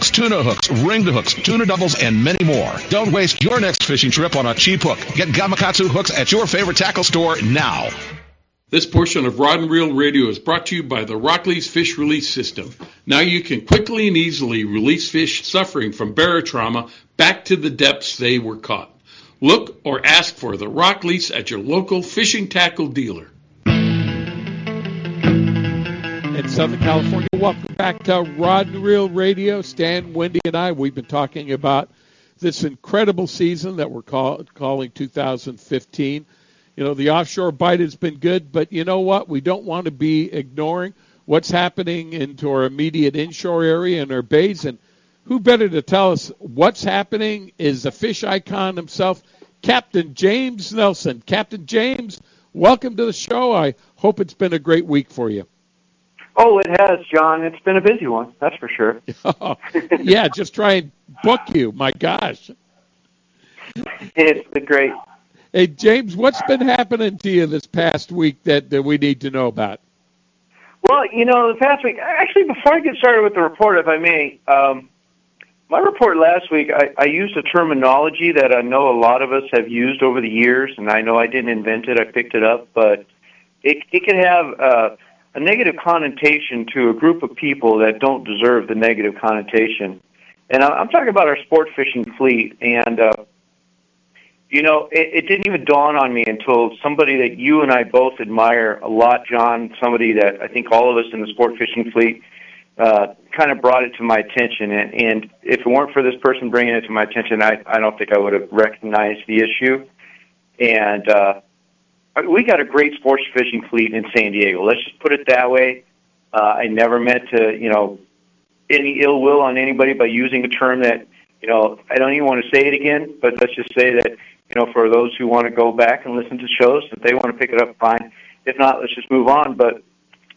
tuna hooks, ringed hooks, tuna doubles, and many more. Don't waste your next fishing trip on a cheap hook. Get Gamakatsu hooks at your favorite tackle store now. This portion of Rod and Reel Radio is brought to you by the Rockley's Fish Release System. Now you can quickly and easily release fish suffering from barotrauma back to the depths they were caught. Look or ask for the Rockley's at your local fishing tackle dealer. In Southern California, welcome back to Rod and Reel Radio. Stan, Wendy, and I, we've been talking about this incredible season that we're call, calling 2015 you know, the offshore bite has been good, but you know what? We don't want to be ignoring what's happening into our immediate inshore area and our bays. And who better to tell us what's happening is the fish icon himself, Captain James Nelson. Captain James, welcome to the show. I hope it's been a great week for you. Oh, it has, John. It's been a busy one, that's for sure. yeah, just try and book you. My gosh. It's been great. Hey, James, what's been happening to you this past week that, that we need to know about? Well, you know, the past week, actually, before I get started with the report, if I may, um, my report last week, I, I used a terminology that I know a lot of us have used over the years, and I know I didn't invent it, I picked it up, but it, it can have uh, a negative connotation to a group of people that don't deserve the negative connotation. And I'm talking about our sport fishing fleet, and uh, you know, it, it didn't even dawn on me until somebody that you and I both admire a lot, John, somebody that I think all of us in the sport fishing fleet uh, kind of brought it to my attention. And, and if it weren't for this person bringing it to my attention, I, I don't think I would have recognized the issue. And uh, we got a great sports fishing fleet in San Diego. Let's just put it that way. Uh, I never meant to, you know, any ill will on anybody by using a term that, you know, I don't even want to say it again, but let's just say that you know, for those who want to go back and listen to shows, if they want to pick it up, fine. If not, let's just move on. But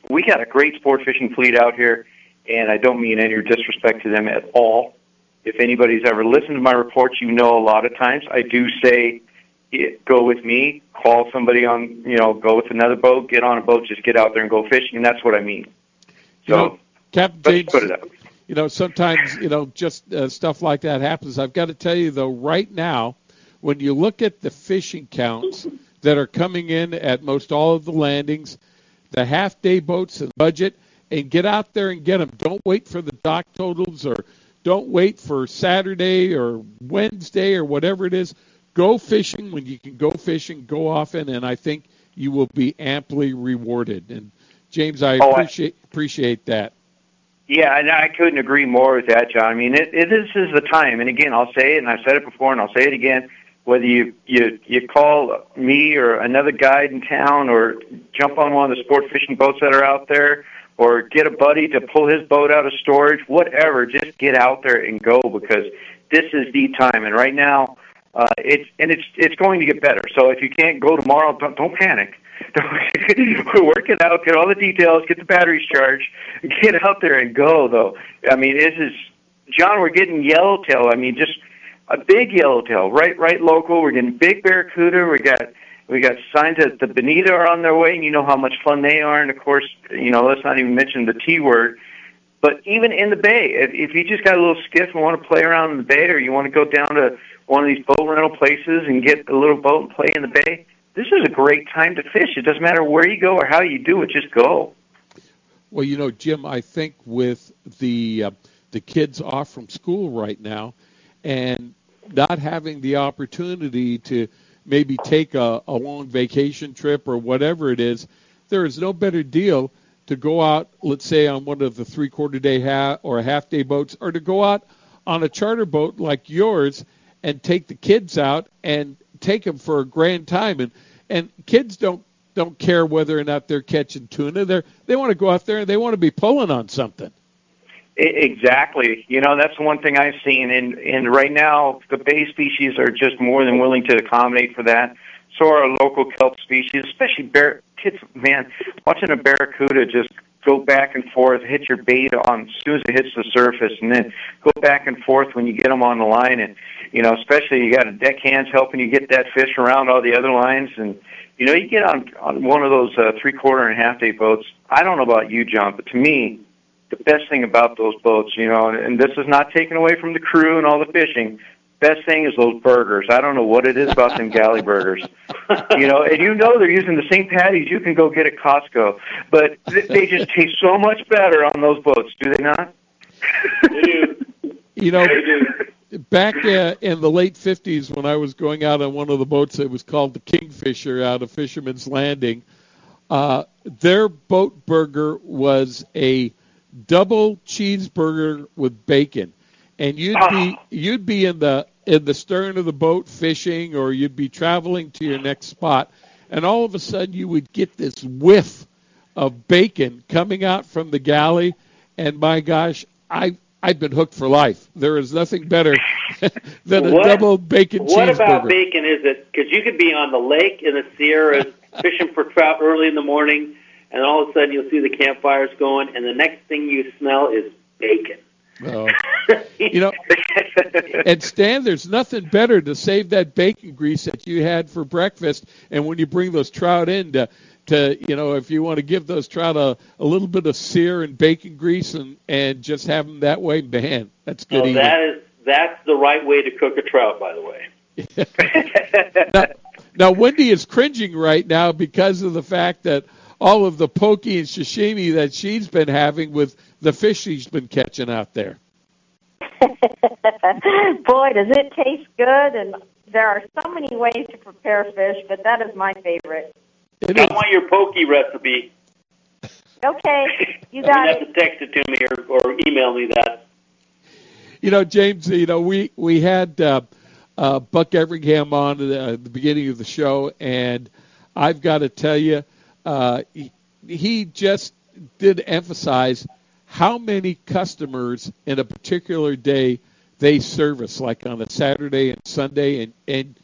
we got a great sport fishing fleet out here, and I don't mean any disrespect to them at all. If anybody's ever listened to my reports, you know a lot of times I do say, go with me, call somebody on, you know, go with another boat, get on a boat, just get out there and go fishing, and that's what I mean. So, you know, Captain James, put it up. You know, sometimes you know just uh, stuff like that happens. I've got to tell you though, right now, when you look at the fishing counts that are coming in at most all of the landings, the half day boats and budget, and get out there and get them. Don't wait for the dock totals or don't wait for Saturday or Wednesday or whatever it is. Go fishing when you can go fishing, go often, and I think you will be amply rewarded. And James, I oh, appreciate I, appreciate that. Yeah, and I couldn't agree more with that, John. I mean, it, it, this is the time, and again, I'll say it, and I've said it before, and I'll say it again whether you you you call me or another guide in town or jump on one of the sport fishing boats that are out there or get a buddy to pull his boat out of storage whatever just get out there and go because this is the time and right now uh it's and it's it's going to get better so if you can't go tomorrow don't don't panic We work it out get all the details get the batteries charged get out there and go though i mean this is john we're getting yellowtail i mean just a big yellowtail, right, right local. We're getting big barracuda. We got we got signs that the bonita are on their way, and you know how much fun they are. And of course, you know, let's not even mention the T word. But even in the bay, if, if you just got a little skiff and want to play around in the bay, or you want to go down to one of these boat rental places and get a little boat and play in the bay, this is a great time to fish. It doesn't matter where you go or how you do it, just go. Well, you know, Jim, I think with the uh, the kids off from school right now, and not having the opportunity to maybe take a, a long vacation trip or whatever it is, there is no better deal to go out, let's say, on one of the three quarter day ha- or half day boats, or to go out on a charter boat like yours and take the kids out and take them for a grand time. And and kids don't don't care whether or not they're catching tuna. They they want to go out there and they want to be pulling on something. Exactly. You know, that's one thing I've seen, and and right now the bay species are just more than willing to accommodate for that. So are local kelp species, especially bear. Kids, man, watching a barracuda just go back and forth, hit your bait on as soon as it hits the surface, and then go back and forth when you get them on the line. And you know, especially you got a deckhands helping you get that fish around all the other lines, and you know, you get on on one of those uh, three quarter and half day boats. I don't know about you, John, but to me, the best thing about those boats, you know, and this is not taken away from the crew and all the fishing. Best thing is those burgers. I don't know what it is about them galley burgers, you know, and you know they're using the same patties you can go get at Costco, but they just taste so much better on those boats, do they not? they do. You know, they do. back uh, in the late 50s when I was going out on one of the boats that was called the Kingfisher out of Fisherman's Landing, uh, their boat burger was a double cheeseburger with bacon, and you'd ah. be you'd be in the in the stern of the boat fishing, or you'd be traveling to your next spot, and all of a sudden you would get this whiff of bacon coming out from the galley, and my gosh, I I've been hooked for life. There is nothing better than a What- double bacon What about bacon is it? Because you could be on the lake in the Sierras fishing for trout early in the morning, and all of a sudden you'll see the campfires going, and the next thing you smell is bacon. Oh. you know, and Stan, there's nothing better to save that bacon grease that you had for breakfast, and when you bring those trout in to, to you know, if you want to give those trout a, a little bit of sear and bacon grease and and just have them that way, man, that's good So eating. that is that's the right way to cook a trout, by the way. now, now, Wendy is cringing right now because of the fact that all of the pokey and sashimi that she's been having with the fish he's been catching out there. Boy, does it taste good! And there are so many ways to prepare fish, but that is my favorite. I want your pokey recipe. Okay, you You got have to text it to me or, or email me that. You know, James. You know, we we had uh, uh, Buck Everingham on at the, uh, the beginning of the show, and I've got to tell you, uh, he, he just did emphasize how many customers in a particular day they service, like on a Saturday and Sunday, and and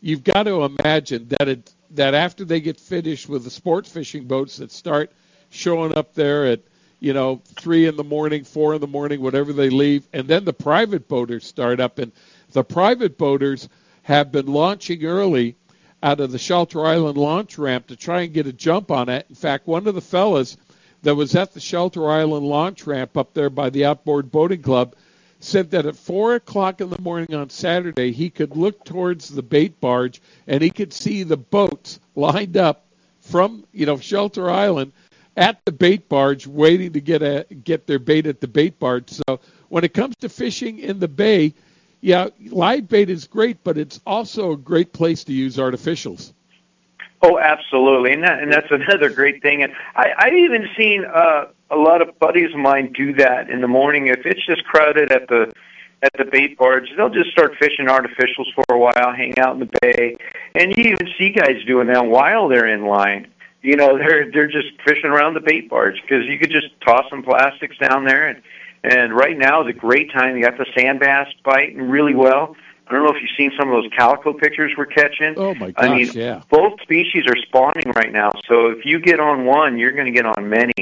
you've got to imagine that it that after they get finished with the sport fishing boats that start showing up there at you know three in the morning, four in the morning, whatever they leave, and then the private boaters start up, and the private boaters have been launching early out of the Shelter Island launch ramp to try and get a jump on it. In fact, one of the fellas that was at the Shelter Island launch ramp up there by the Outboard Boating Club said that at four o'clock in the morning on Saturday he could look towards the bait barge and he could see the boats lined up from you know Shelter Island at the bait barge waiting to get a get their bait at the bait barge. So when it comes to fishing in the bay, yeah, live bait is great, but it's also a great place to use artificials. Oh, absolutely, and that and that's another great thing. And I, I've even seen uh, a lot of buddies of mine do that in the morning. If it's just crowded at the at the bait barge, they'll just start fishing artificials for a while, hang out in the bay, and you even see guys doing that while they're in line. You know, they're they're just fishing around the bait barge because you could just toss some plastics down there, and and right now is a great time. You got the sand bass biting really well. I don't know if you've seen some of those calico pictures we're catching. Oh my gosh! I mean, yeah. both species are spawning right now. So if you get on one, you're going to get on many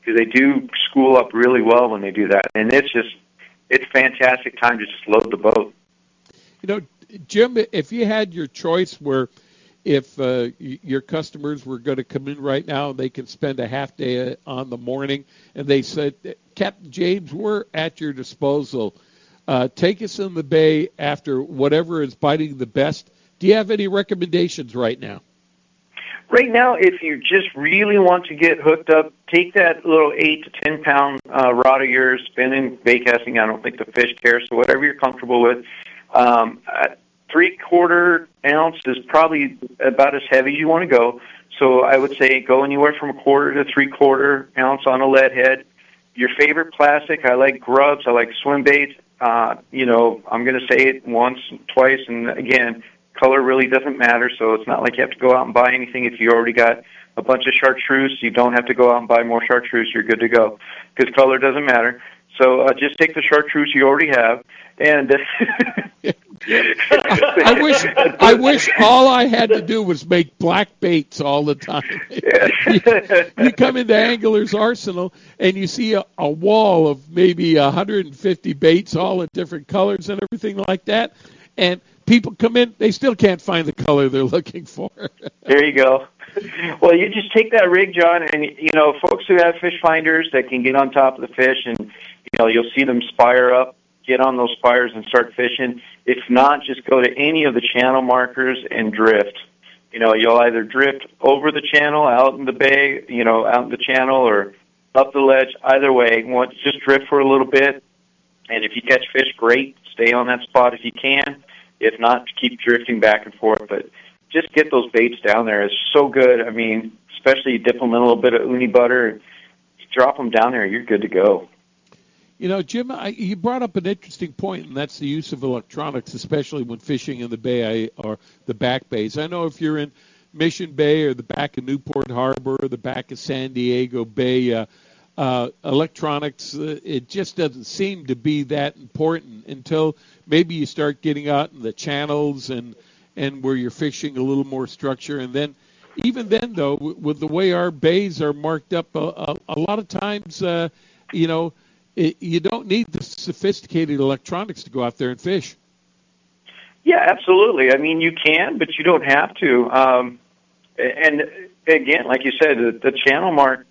because they do school up really well when they do that. And it's just, it's fantastic time to just load the boat. You know, Jim, if you had your choice where if uh, your customers were going to come in right now and they can spend a half day uh, on the morning and they said, Captain James, we're at your disposal. Uh, take us in the bay after whatever is biting the best. Do you have any recommendations right now? Right now, if you just really want to get hooked up, take that little eight to ten pound uh, rod of yours, spinning bait casting. I don't think the fish care, so whatever you're comfortable with. Um, uh, three quarter ounce is probably about as heavy as you want to go. So I would say go anywhere from a quarter to three quarter ounce on a lead head. Your favorite plastic, I like grubs, I like swim baits. Uh, you know, I'm going to say it once, twice, and again, color really doesn't matter. So it's not like you have to go out and buy anything. If you already got a bunch of chartreuse, you don't have to go out and buy more chartreuse. You're good to go because color doesn't matter. So uh, just take the chartreuse you already have, and I wish I wish all I had to do was make black baits all the time. you, you come into Angler's Arsenal and you see a, a wall of maybe 150 baits, all in different colors and everything like that, and people come in, they still can't find the color they're looking for. there you go. Well, you just take that rig, John, and you know, folks who have fish finders that can get on top of the fish, and you know, you'll see them spire up, get on those spires, and start fishing. If not, just go to any of the channel markers and drift. You know, you'll either drift over the channel, out in the bay, you know, out in the channel, or up the ledge. Either way, just drift for a little bit, and if you catch fish, great. Stay on that spot if you can. If not, keep drifting back and forth. But just get those baits down there. It's so good. I mean, especially dip them in a little bit of uni butter, drop them down there, you're good to go. You know, Jim, I, you brought up an interesting point, and that's the use of electronics, especially when fishing in the bay or the back bays. I know if you're in Mission Bay or the back of Newport Harbor or the back of San Diego Bay, uh, uh, electronics, uh, it just doesn't seem to be that important until maybe you start getting out in the channels and and where you're fishing a little more structure. And then, even then, though, with the way our bays are marked up, a, a, a lot of times, uh, you know, it, you don't need the sophisticated electronics to go out there and fish. Yeah, absolutely. I mean, you can, but you don't have to. Um, and again, like you said, the, the channel mark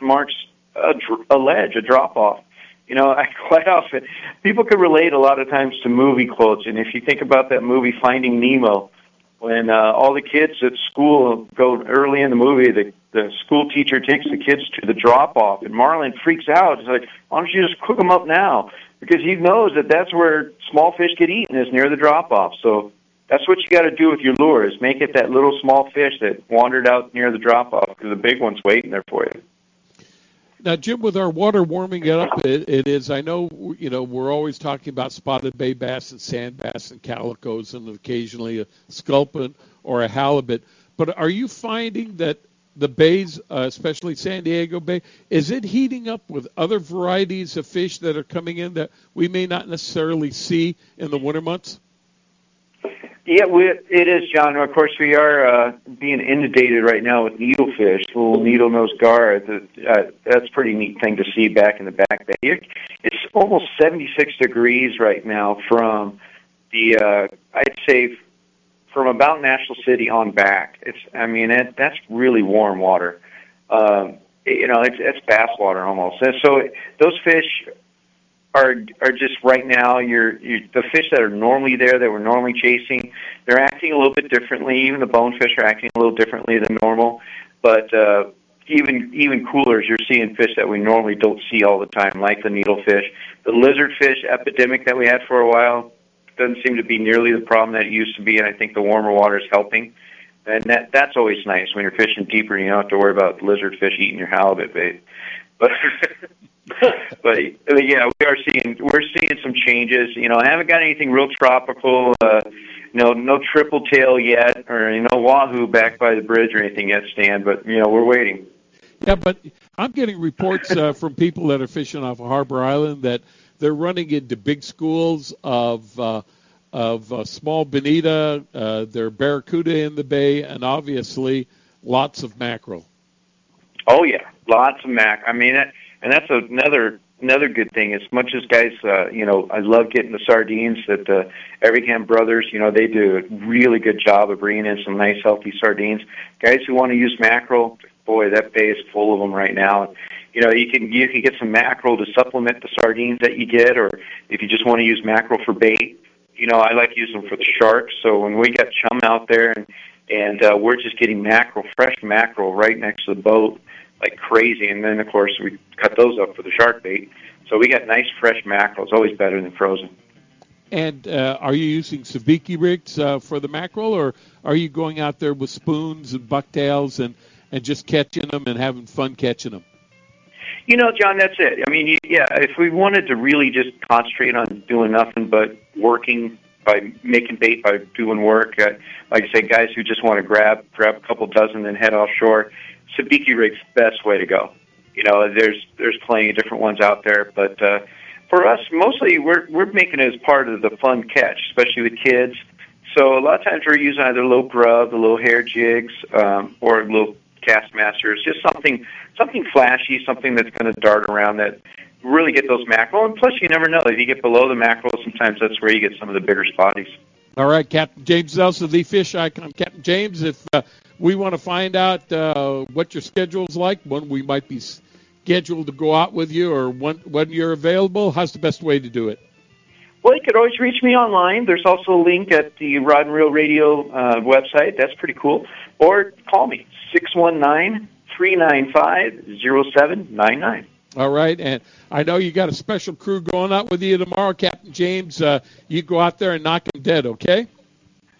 marks a, dr- a ledge, a drop off. You know, I quite often people can relate a lot of times to movie quotes, and if you think about that movie Finding Nemo, when uh, all the kids at school go early in the movie, the the school teacher takes the kids to the drop off, and Marlin freaks out. He's like, "Why don't you just cook them up now?" Because he knows that that's where small fish get eaten is near the drop off. So that's what you got to do with your lure is make it that little small fish that wandered out near the drop off because the big one's waiting there for you. Now, Jim, with our water warming it up, it, it is. I know, you know, we're always talking about spotted bay bass and sand bass and calicos and occasionally a sculpin or a halibut. But are you finding that the bays, uh, especially San Diego Bay, is it heating up with other varieties of fish that are coming in that we may not necessarily see in the winter months? Yeah, we, it is, John. Of course, we are uh, being inundated right now with needlefish, little needle-nosed gar. Uh, that's a pretty neat thing to see back in the back bay. It's almost 76 degrees right now from the, uh, I'd say, from about National City on back. It's, I mean, it, that's really warm water. Um, you know, it's, it's bass water almost. And so those fish are are just right now you're, you're the fish that are normally there that we're normally chasing they're acting a little bit differently even the bonefish are acting a little differently than normal but uh even even coolers you're seeing fish that we normally don't see all the time like the needlefish the lizardfish epidemic that we had for a while doesn't seem to be nearly the problem that it used to be and i think the warmer water is helping and that that's always nice when you're fishing deeper you don't have to worry about lizardfish eating your halibut bait but but yeah, we are seeing we're seeing some changes. You know, I haven't got anything real tropical. Uh, no, no triple tail yet, or you know, wahoo back by the bridge or anything yet, Stan. But you know, we're waiting. Yeah, but I'm getting reports uh, from people that are fishing off of Harbor Island that they're running into big schools of uh, of uh, small bonita, uh, their barracuda in the bay, and obviously lots of mackerel. Oh yeah, lots of mac. I mean, that, and that's another another good thing. As much as guys, uh, you know, I love getting the sardines that the Everingham brothers, you know, they do a really good job of bringing in some nice healthy sardines. Guys who want to use mackerel, boy, that bay is full of them right now. You know, you can you can get some mackerel to supplement the sardines that you get, or if you just want to use mackerel for bait, you know, I like using them for the sharks. So when we got chum out there and and uh, we're just getting mackerel, fresh mackerel, right next to the boat like crazy. And then, of course, we cut those up for the shark bait. So we got nice fresh mackerel. It's always better than frozen. And uh, are you using sabiki rigs uh, for the mackerel, or are you going out there with spoons and bucktails and, and just catching them and having fun catching them? You know, John, that's it. I mean, yeah, if we wanted to really just concentrate on doing nothing but working by making bait by doing work, uh, like I say, guys who just want to grab grab a couple dozen and head offshore, sabiki rig's best way to go. You know, there's there's plenty of different ones out there, but uh, for us, mostly we're we're making it as part of the fun catch, especially with kids. So a lot of times we're using either little grub, the little hair jigs, um, or a little cast masters, just something something flashy, something that's going to dart around that really get those mackerel. And plus, you never know if you get below the mackerel, sometimes that's where you get some of the bigger spotties. All right, Captain James Nelson, the fish icon. Captain James, if uh, we want to find out uh, what your schedule's like, when we might be scheduled to go out with you, or when, when you're available, how's the best way to do it? Well, you could always reach me online. There's also a link at the Rod and Reel Radio uh, website. That's pretty cool. Or call me, 619 395 0799. All right, and I know you got a special crew going out with you tomorrow, Captain James. Uh, you go out there and knock them dead, okay?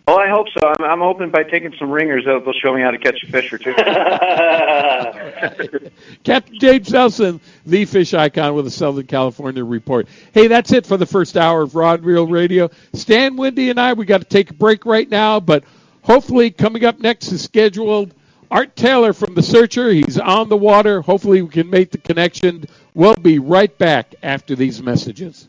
Oh, I hope so. I'm, I'm hoping by taking some ringers, they'll, they'll show me how to catch a fish or two. Captain James Nelson, the fish icon with the Southern California report. Hey, that's it for the first hour of Rod Reel Radio. Stan, Wendy, and I, we got to take a break right now, but hopefully coming up next is scheduled Art Taylor from The Searcher. He's on the water. Hopefully, we can make the connection. We'll be right back after these messages.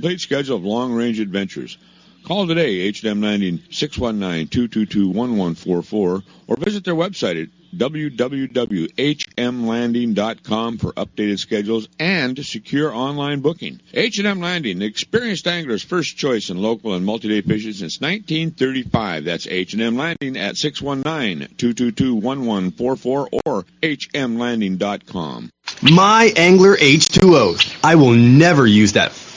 complete schedule of long range adventures. Call today, HM Landing 619 222 1144, or visit their website at www.hmlanding.com for updated schedules and secure online booking. H&M Landing, the experienced angler's first choice in local and multi-day fishing since 1935. That's H&M Landing at 619-222-1144 or hmlanding.com. My Angler H2O. I will never use that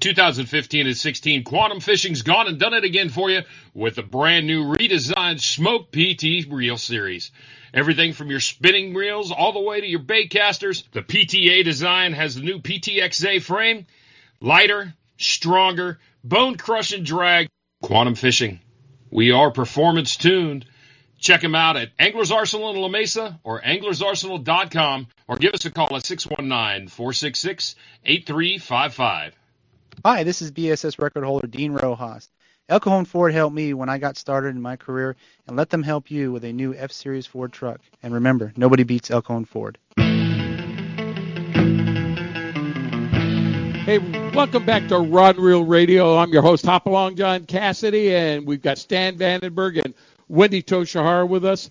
2015 and 16 Quantum Fishing's gone and done it again for you with a brand new redesigned Smoke PT Reel Series. Everything from your spinning reels all the way to your bait casters. The PTA design has the new PTXA frame, lighter, stronger, bone crushing drag. Quantum Fishing. We are performance tuned. Check them out at Anglers Arsenal in La Mesa or anglersarsenal.com or give us a call at 619 466 8355. Hi, this is BASS record holder Dean Rojas. El Cajon Ford helped me when I got started in my career, and let them help you with a new F Series Ford truck. And remember, nobody beats El Cajon Ford. Hey, welcome back to Rod Reel Radio. I'm your host, Hopalong John Cassidy, and we've got Stan Vandenberg and Wendy Tochihara with us.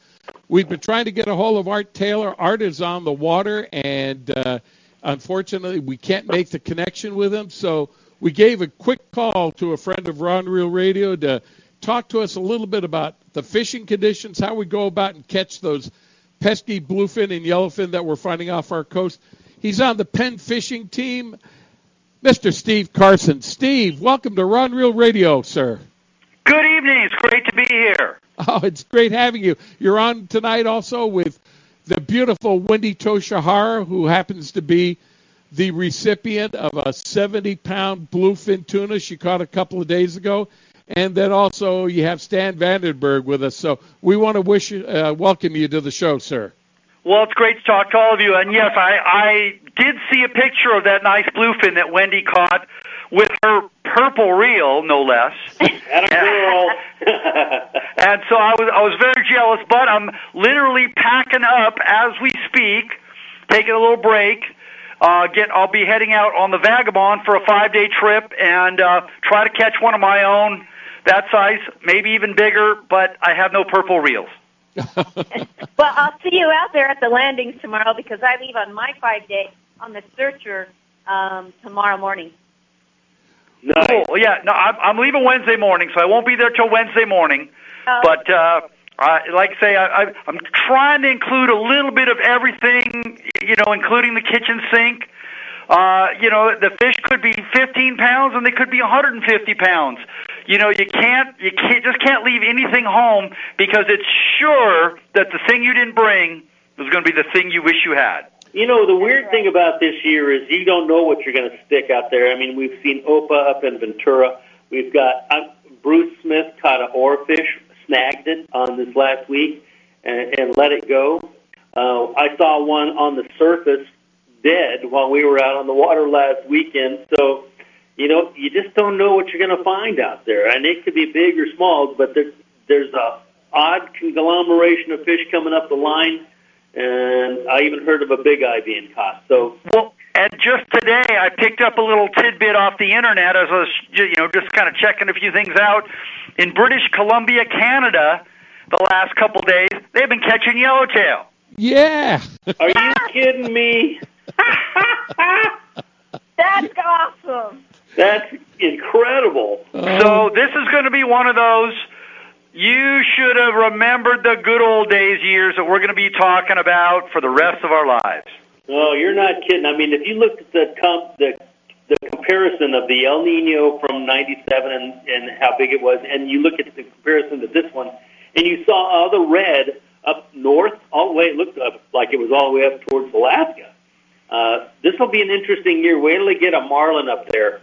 We've been trying to get a hold of Art Taylor. Art is on the water, and uh, unfortunately, we can't make the connection with him. So we gave a quick call to a friend of Rod Reel Radio to talk to us a little bit about the fishing conditions, how we go about and catch those pesky bluefin and yellowfin that we're finding off our coast. He's on the Penn Fishing team. Mr. Steve Carson. Steve, welcome to Rod Reel Radio, sir. Good evening. It's great to be here. Oh, it's great having you. You're on tonight also with the beautiful Wendy Tochihara, who happens to be the recipient of a 70 pound bluefin tuna she caught a couple of days ago. And then also you have Stan Vandenberg with us. So we want to wish uh, welcome you to the show, sir. Well, it's great to talk to all of you. And yes, I, I did see a picture of that nice bluefin that Wendy caught with her purple reel, no less. and a girl. and so I was I was very jealous, but I'm literally packing up as we speak, taking a little break. Uh, get I'll be heading out on the Vagabond for a five day trip and uh, try to catch one of my own that size, maybe even bigger. But I have no purple reels. well, I'll see you out there at the landings tomorrow because I leave on my five day on the searcher um, tomorrow morning. Nice. Cool. Yeah, no, I'm, I'm leaving Wednesday morning, so I won't be there till Wednesday morning. Oh. But uh, I, like I say, I, I, I'm trying to include a little bit of everything, you know, including the kitchen sink. Uh, you know, the fish could be 15 pounds and they could be 150 pounds. You know, you can't, you can't, just can't leave anything home because it's sure that the thing you didn't bring is going to be the thing you wish you had. You know, the weird thing about this year is you don't know what you're going to stick out there. I mean, we've seen Opah up in Ventura. We've got uh, Bruce Smith caught an oarfish, snagged it on this last week, and, and let it go. Uh, I saw one on the surface dead while we were out on the water last weekend. So, you know, you just don't know what you're going to find out there, and it could be big or small. But there, there's a odd conglomeration of fish coming up the line and I even heard of a big eye being caught. So, well, and just today I picked up a little tidbit off the internet as I was, you know, just kind of checking a few things out. In British Columbia, Canada, the last couple days, they've been catching yellowtail. Yeah. Are you kidding me? That's awesome. That's incredible. Oh. So this is going to be one of those you should have remembered the good old days years that we're going to be talking about for the rest of our lives. Oh, you're not kidding. I mean, if you look at the comp, the the comparison of the El Nino from '97 and and how big it was, and you look at the comparison to this one, and you saw all the red up north, all the way. It looked up like it was all the way up towards Alaska. Uh, this will be an interesting year. Wait till they get a marlin up there.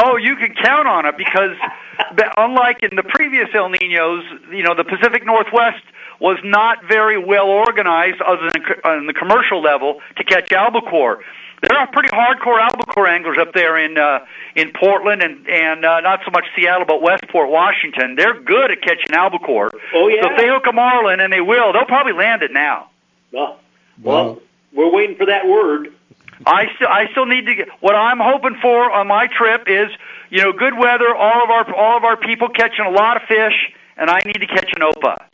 Oh, you can count on it because, unlike in the previous El Ninos, you know the Pacific Northwest was not very well organized, other than on the commercial level, to catch albacore. There are pretty hardcore albacore anglers up there in uh, in Portland and and uh, not so much Seattle, but Westport, Washington. They're good at catching albacore. Oh yeah. So if they hook a marlin, and they will, they'll probably land it now. Well, well, we're waiting for that word. I still I still need to get what I'm hoping for on my trip is you know good weather, all of our all of our people catching a lot of fish, and I need to catch an opah.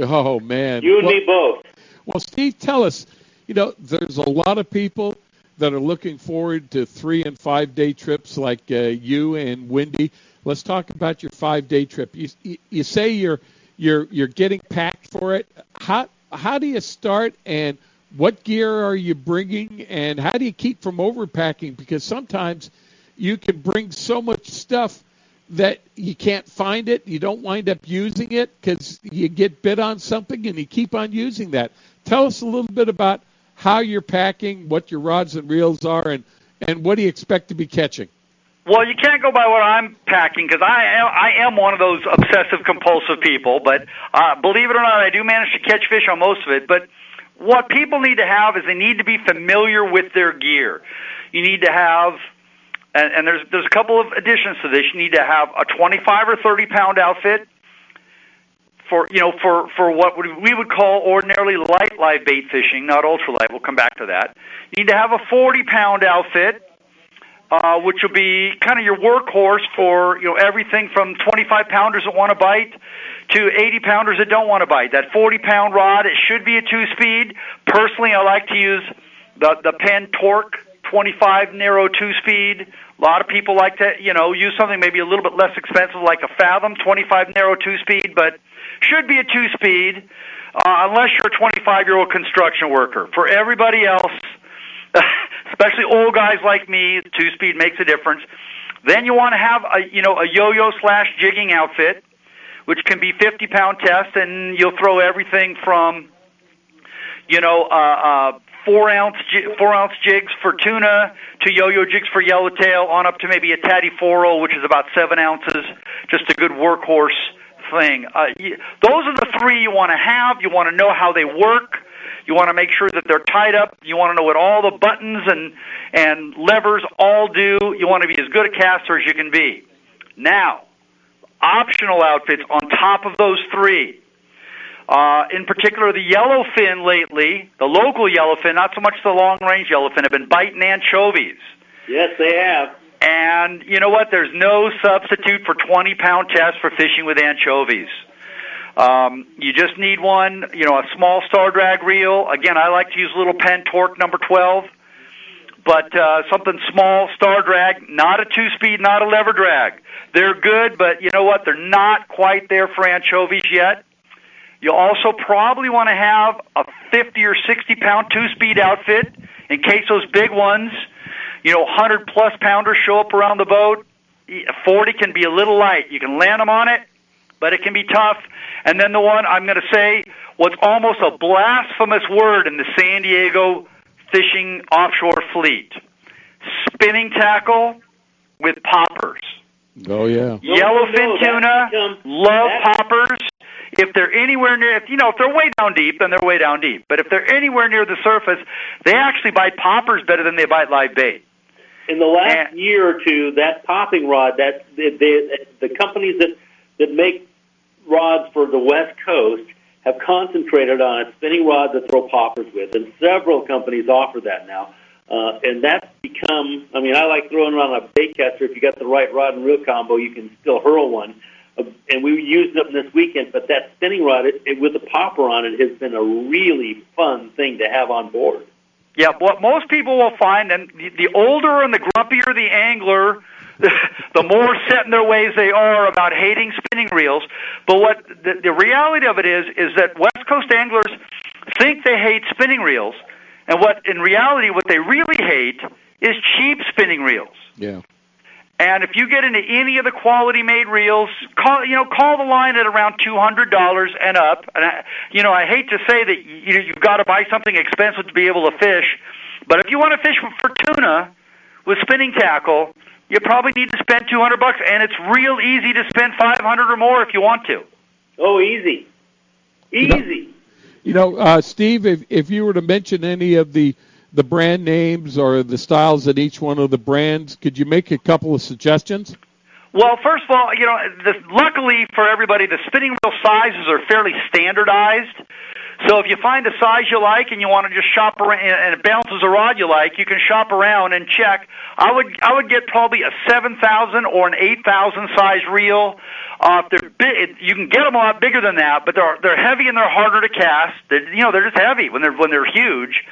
Oh man, You and well, me both. Well, Steve, tell us. You know, there's a lot of people that are looking forward to three and five day trips, like uh, you and Wendy. Let's talk about your five day trip. You, you you say you're you're you're getting packed for it. How how do you start and what gear are you bringing and how do you keep from overpacking because sometimes you can bring so much stuff that you can't find it you don't wind up using it because you get bit on something and you keep on using that tell us a little bit about how you're packing what your rods and reels are and and what do you expect to be catching Well, you can't go by what I'm packing because I am, I am one of those obsessive compulsive people. But uh, believe it or not, I do manage to catch fish on most of it. But what people need to have is they need to be familiar with their gear. You need to have, and, and there's there's a couple of additions to this. You need to have a 25 or 30 pound outfit for you know for for what we would call ordinarily light live bait fishing, not ultralight. We'll come back to that. You need to have a 40 pound outfit. Uh, which will be kind of your workhorse for you know everything from 25 pounders that want to bite to 80 pounders that don't want to bite. That 40 pound rod, it should be a two speed. Personally, I like to use the the Penn Torque 25 narrow two speed. A lot of people like to you know use something maybe a little bit less expensive like a Fathom 25 narrow two speed, but should be a two speed uh, unless you're a 25 year old construction worker. For everybody else. especially old guys like me. Two speed makes a difference. Then you want to have a you know a yo-yo slash jigging outfit, which can be 50 pound test, and you'll throw everything from you know uh, uh, four ounce four ounce jigs for tuna to yo-yo jigs for yellowtail, on up to maybe a Tady 4.0, which is about seven ounces, just a good workhorse thing. Uh, y those are the three you want to have. You want to know how they work. You want to make sure that they're tied up. You want to know what all the buttons and and levers all do. You want to be as good a caster as you can be. Now, optional outfits on top of those three. Uh, in particular, the yellowfin lately, the local yellowfin, not so much the long range yellowfin, have been biting anchovies. Yes, they have. And you know what? There's no substitute for 20 pound test for fishing with anchovies. Um, you just need one, you know, a small star drag reel. Again, I like to use little Penn Torque number 12, but uh, something small, star drag, not a two speed, not a lever drag. They're good, but you know what? They're not quite there for anchovies yet. You also probably want to have a 50 or 60 pound two speed outfit in case those big ones, you know, 100 plus pounders show up around the boat. 40 can be a little light. You can land them on it, but it can be tough. And then the one I'm going to say, what's almost a blasphemous word in the San Diego fishing offshore fleet spinning tackle with poppers. Oh yeah. Yellowfin tuna, love poppers. If they're anywhere near, if you know, if they're way down deep, then they're way down deep. But if they're anywhere near the surface, they actually bite poppers better than they bite live bait. In the last year or two, that popping rod, that the, the, the companies that that make rods for the West Coast have concentrated on a spinning rod to throw poppers with, and several companies offer that now. Uh, and that's become, I mean, I like throwing on a bait caster. If you got the right rod and reel combo, you can still hurl one. Uh, and we used them this weekend, but that spinning rod it, it, with the popper on it has been a really fun thing to have on board. Yeah, what most people will find, and the, the older and the grumpier the angler, the, more set in their ways they are about hating spinning reels. But what the, the reality of it is, is that West Coast anglers think they hate spinning reels, and what in reality what they really hate is cheap spinning reels. Yeah. And if you get into any of the quality made reels, call you know call the line at around two hundred dollars and up. And I, you know I hate to say that you you've got to buy something expensive to be able to fish, but if you want to fish for tuna with spinning tackle, you probably need to spend two hundred bucks, and it's real easy to spend five hundred or more if you want to. Oh, easy, easy. You know, uh, Steve, if if you were to mention any of the the brand names or the styles at each one of the brands, could you make a couple of suggestions? Well, first of all, you know, the, luckily for everybody, the spinning reel sizes are fairly standardized. So if you find a size you like and you want to just shop around and it balances a rod you like, you can shop around and check. I would I would get probably a seven thousand or an eight thousand size reel. Uh, if they're big, you can get them a lot bigger than that, but they're they're heavy and they're harder to cast. They're, you know, they're just heavy when they're when they're huge.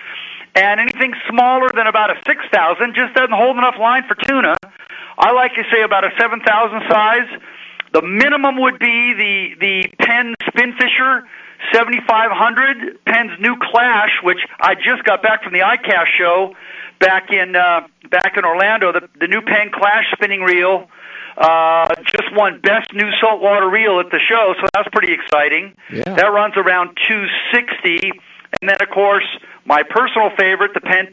And anything smaller than about a six thousand just doesn't hold enough line for tuna. I like to say about a seven thousand size. The minimum would be the the Penn Spinfisher 7500 Penn's new Clash, which I just got back from the ICAST show back in uh, back in Orlando. The, the new Penn Clash spinning reel uh, just won best new saltwater reel at the show, so that's pretty exciting. Yeah. That runs around 260, and then of course my personal favorite, the Penn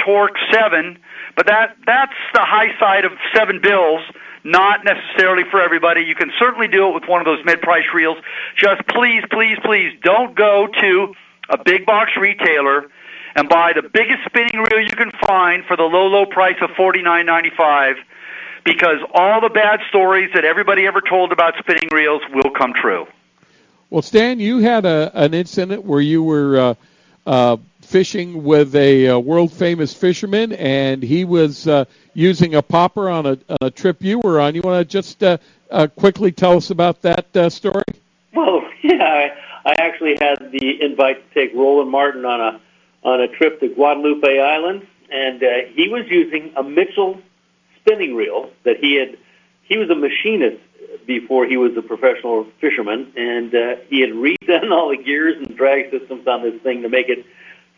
7. But that that's the high side of seven bills not necessarily for everybody. You can certainly do it with one of those mid-price reels. Just please, please, please don't go to a big box retailer and buy the biggest spinning reel you can find for the low, low price of forty nine ninety five, because all the bad stories that everybody ever told about spinning reels will come true. Well, Stan, you had a an incident where you were uh, uh, fishing with a uh, world famous fisherman, and he was uh, using a popper on a, on a trip you were on. You want to just uh, uh, quickly tell us about that uh, story? Well, yeah, I, I actually had the invite to take Roland Martin on a on a trip to Guadalupe Island, and uh, he was using a Mitchell spinning reel that he had. He was a machinist before he was a professional fisherman, and uh, he had redone all the gears and drag systems on this thing to make it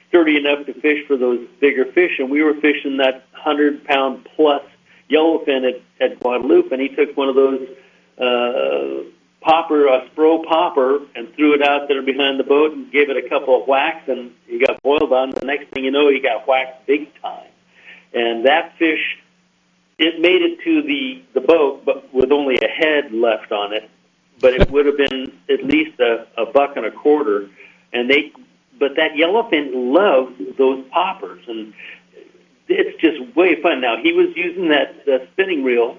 sturdy enough to fish for those bigger fish. And we were fishing that hundred pound plus yellowfin at, at Guadalupe, and he took one of those uh, popper, a spro popper, and threw it out there behind the boat and gave it a couple of whacks, and he got boiled on. The next thing you know, he got whacked big time. And that fish, it made it to the the boat, but with only a head left on it. But it would have been at least a, a buck and a quarter. And they, but that yellowfin loves those poppers, and it's just way fun. Now he was using that uh, spinning reel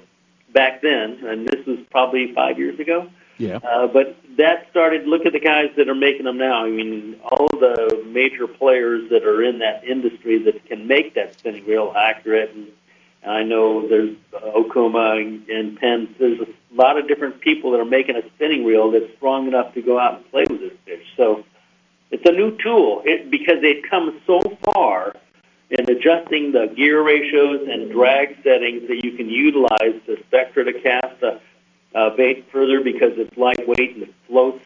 back then, and this was probably five years ago. Yeah. Uh, but that started. Look at the guys that are making them now. I mean, all the major players that are in that industry that can make that spinning reel accurate. And I know there's uh, Okuma and, and Penn. There's a lot of different people that are making a spinning reel that's strong enough to go out and play with this fish. So it's a new tool it, because they've come so far in adjusting the gear ratios and drag settings that you can utilize the Spectra to cast a uh, bait further because it's lightweight and it floats.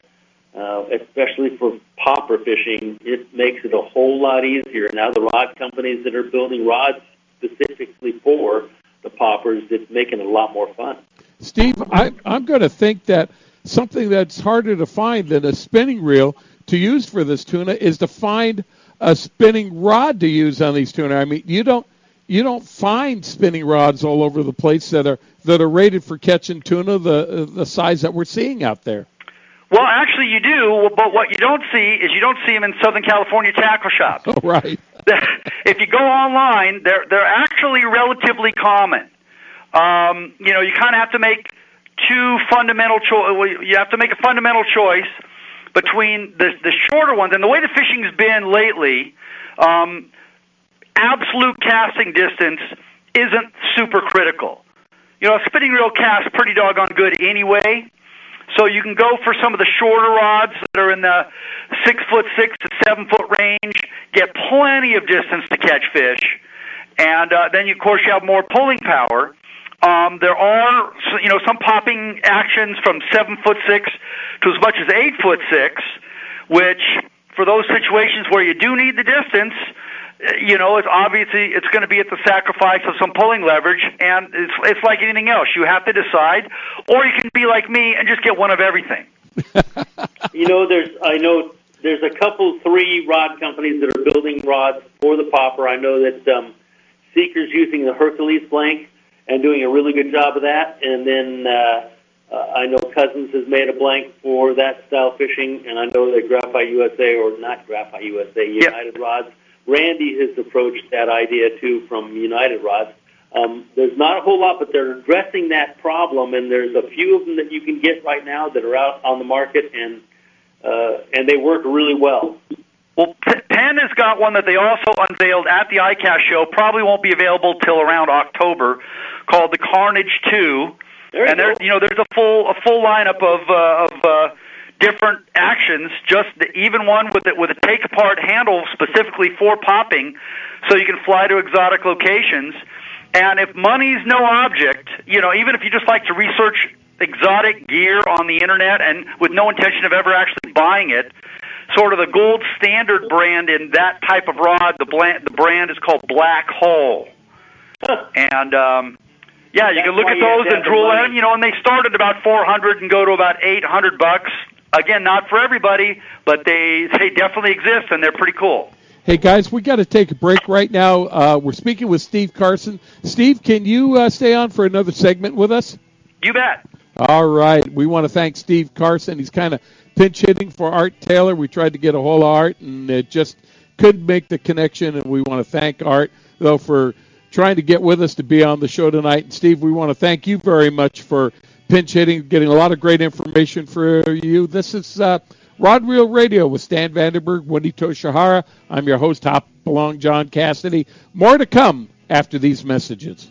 Uh, especially for popper fishing, it makes it a whole lot easier. Now the rod companies that are building rods specifically for the poppers, it's making it a lot more fun. Steve, I, I'm going to think that something that's harder to find than a spinning reel to use for this tuna is to find a spinning rod to use on these tuna. I mean, you don't you don't find spinning rods all over the place that are that are rated for catching tuna the the size that we're seeing out there. Well, actually, you do, but what you don't see is you don't see them in Southern California tackle shops. Oh, right. if you go online, they're they're actually relatively common. Um, you know, you kind of have to make two fundamental choice. You have to make a fundamental choice between the the shorter ones and the way the fishing's been lately. Um, absolute casting distance isn't super critical. You know, a spinning reel casts pretty doggone good anyway. So you can go for some of the shorter rods that are in the six foot six to seven foot range, get plenty of distance to catch fish, and uh, then you, of course you have more pulling power. Um, there are you know some popping actions from seven foot six to as much as eight foot six, which for those situations where you do need the distance, you know, it's obviously it's going to be at the sacrifice of some pulling leverage, and it's it's like anything else. You have to decide, or you can be like me and just get one of everything. you know, there's I know there's a couple three rod companies that are building rods for the popper. I know that um, Seeker's using the Hercules blank and doing a really good job of that, and then. Uh, uh, I know Cousins has made a blank for that style fishing, and I know that Graphite USA or not Graphite USA, United yep. Rods Randy has approached that idea too from United Rods. Um, there's not a whole lot, but they're addressing that problem, and there's a few of them that you can get right now that are out on the market, and uh, and they work really well. Well, Penn has got one that they also unveiled at the ICAST show. Probably won't be available till around October, called the Carnage Two. There and there's you know there's a full a full lineup of uh, of uh, different actions. Just the, even one with it with a take apart handle specifically for popping, so you can fly to exotic locations. And if money's no object, you know, even if you just like to research exotic gear on the internet and with no intention of ever actually buying it, sort of the gold standard brand in that type of rod, the brand, the brand is called Black Hole. and um, yeah, you That's can look at those and have the drool at them. You know, and they start at about 400 and go to about 800 bucks. Again, not for everybody, but they they definitely exist and they're pretty cool. Hey guys, we got to take a break right now. Uh, we're speaking with Steve Carson. Steve, can you uh, stay on for another segment with us? You bet. All right. We want to thank Steve Carson. He's kind of pinch hitting for Art Taylor. We tried to get a hold of Art, and it just couldn't make the connection. And we want to thank Art, though, for trying to get with us to be on the show tonight. And Steve, we want to thank you very much for pinch hitting, getting a lot of great information for you. This is uh, Rod Reel Radio with Stan Vandenberg, Wendy Tochihara. I'm your host, Hop Along John Cassidy. More to come after these messages.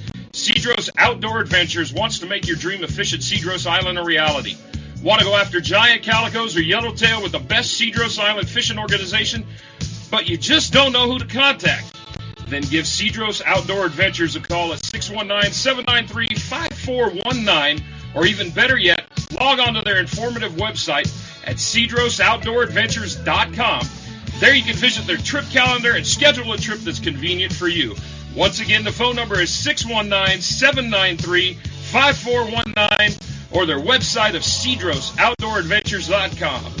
Cedros Outdoor Adventures wants to make your dream of fish at Cedros Island a reality. Want to go after giant calicos or yellowtail with the best Cedros Island fishing organization, but you just don't know who to contact? Then give Cedros Outdoor Adventures a call at 619 793 5419, or even better yet, log on to their informative website at cedrosoutdooradventures.com. There you can visit their trip calendar and schedule a trip that's convenient for you. Once again, the phone number is 619 793 5419 or their website of cedrosoutdooradventures.com.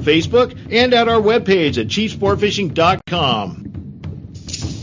Facebook and at our webpage at chiefsportfishing.com.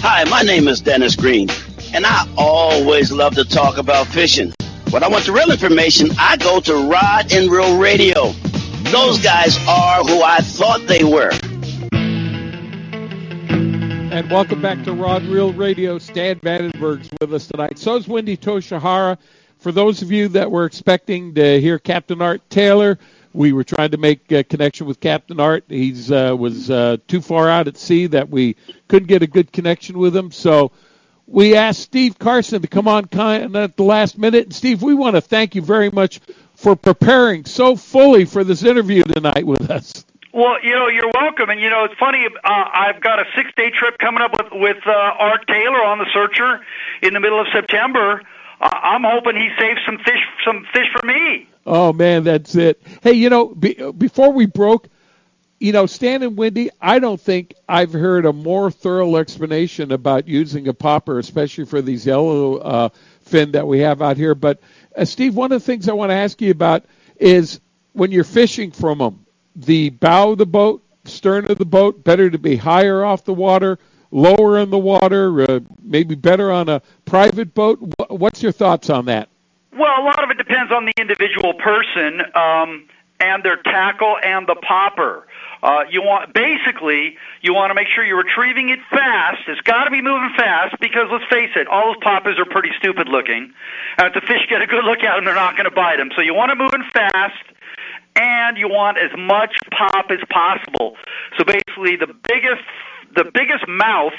Hi, my name is Dennis Green, and I always love to talk about fishing. When I want the real information, I go to Rod and Reel Radio. Those guys are who I thought they were. And welcome back to Rod Reel Radio. Stan Vandenberg's with us tonight. So is Wendy Tochihara. For those of you that were expecting to hear Captain Art Taylor, we were trying to make a connection with Captain Art. He's uh, was uh, too far out at sea that we couldn't get a good connection with him. So we asked Steve Carson to come on kind at the last minute. And Steve, we want to thank you very much for preparing so fully for this interview tonight with us. Well, you know, you're welcome. And you know, it's funny. Uh, I've got a six day trip coming up with with uh, Art Taylor on the Searcher in the middle of September. Uh, I'm hoping he saves some fish some fish for me. Oh man, that's it. Hey, you know, be, before we broke, you know, Stan and Wendy, I don't think I've heard a more thorough explanation about using a popper, especially for these yellow uh, fin that we have out here. But uh, Steve, one of the things I want to ask you about is when you're fishing from them, the bow of the boat, stern of the boat, better to be higher off the water, lower in the water, uh, maybe better on a private boat. What's your thoughts on that? Well, a lot of it depends on the individual person. Um, and their tackle and the popper. Uh, you want basically you want to make sure you're retrieving it fast. It's got to be moving fast because let's face it, all those poppers are pretty stupid looking. And if the fish get a good look at them, they're not going to bite them. So you want to move in fast, and you want as much pop as possible. So basically, the biggest the biggest mouth,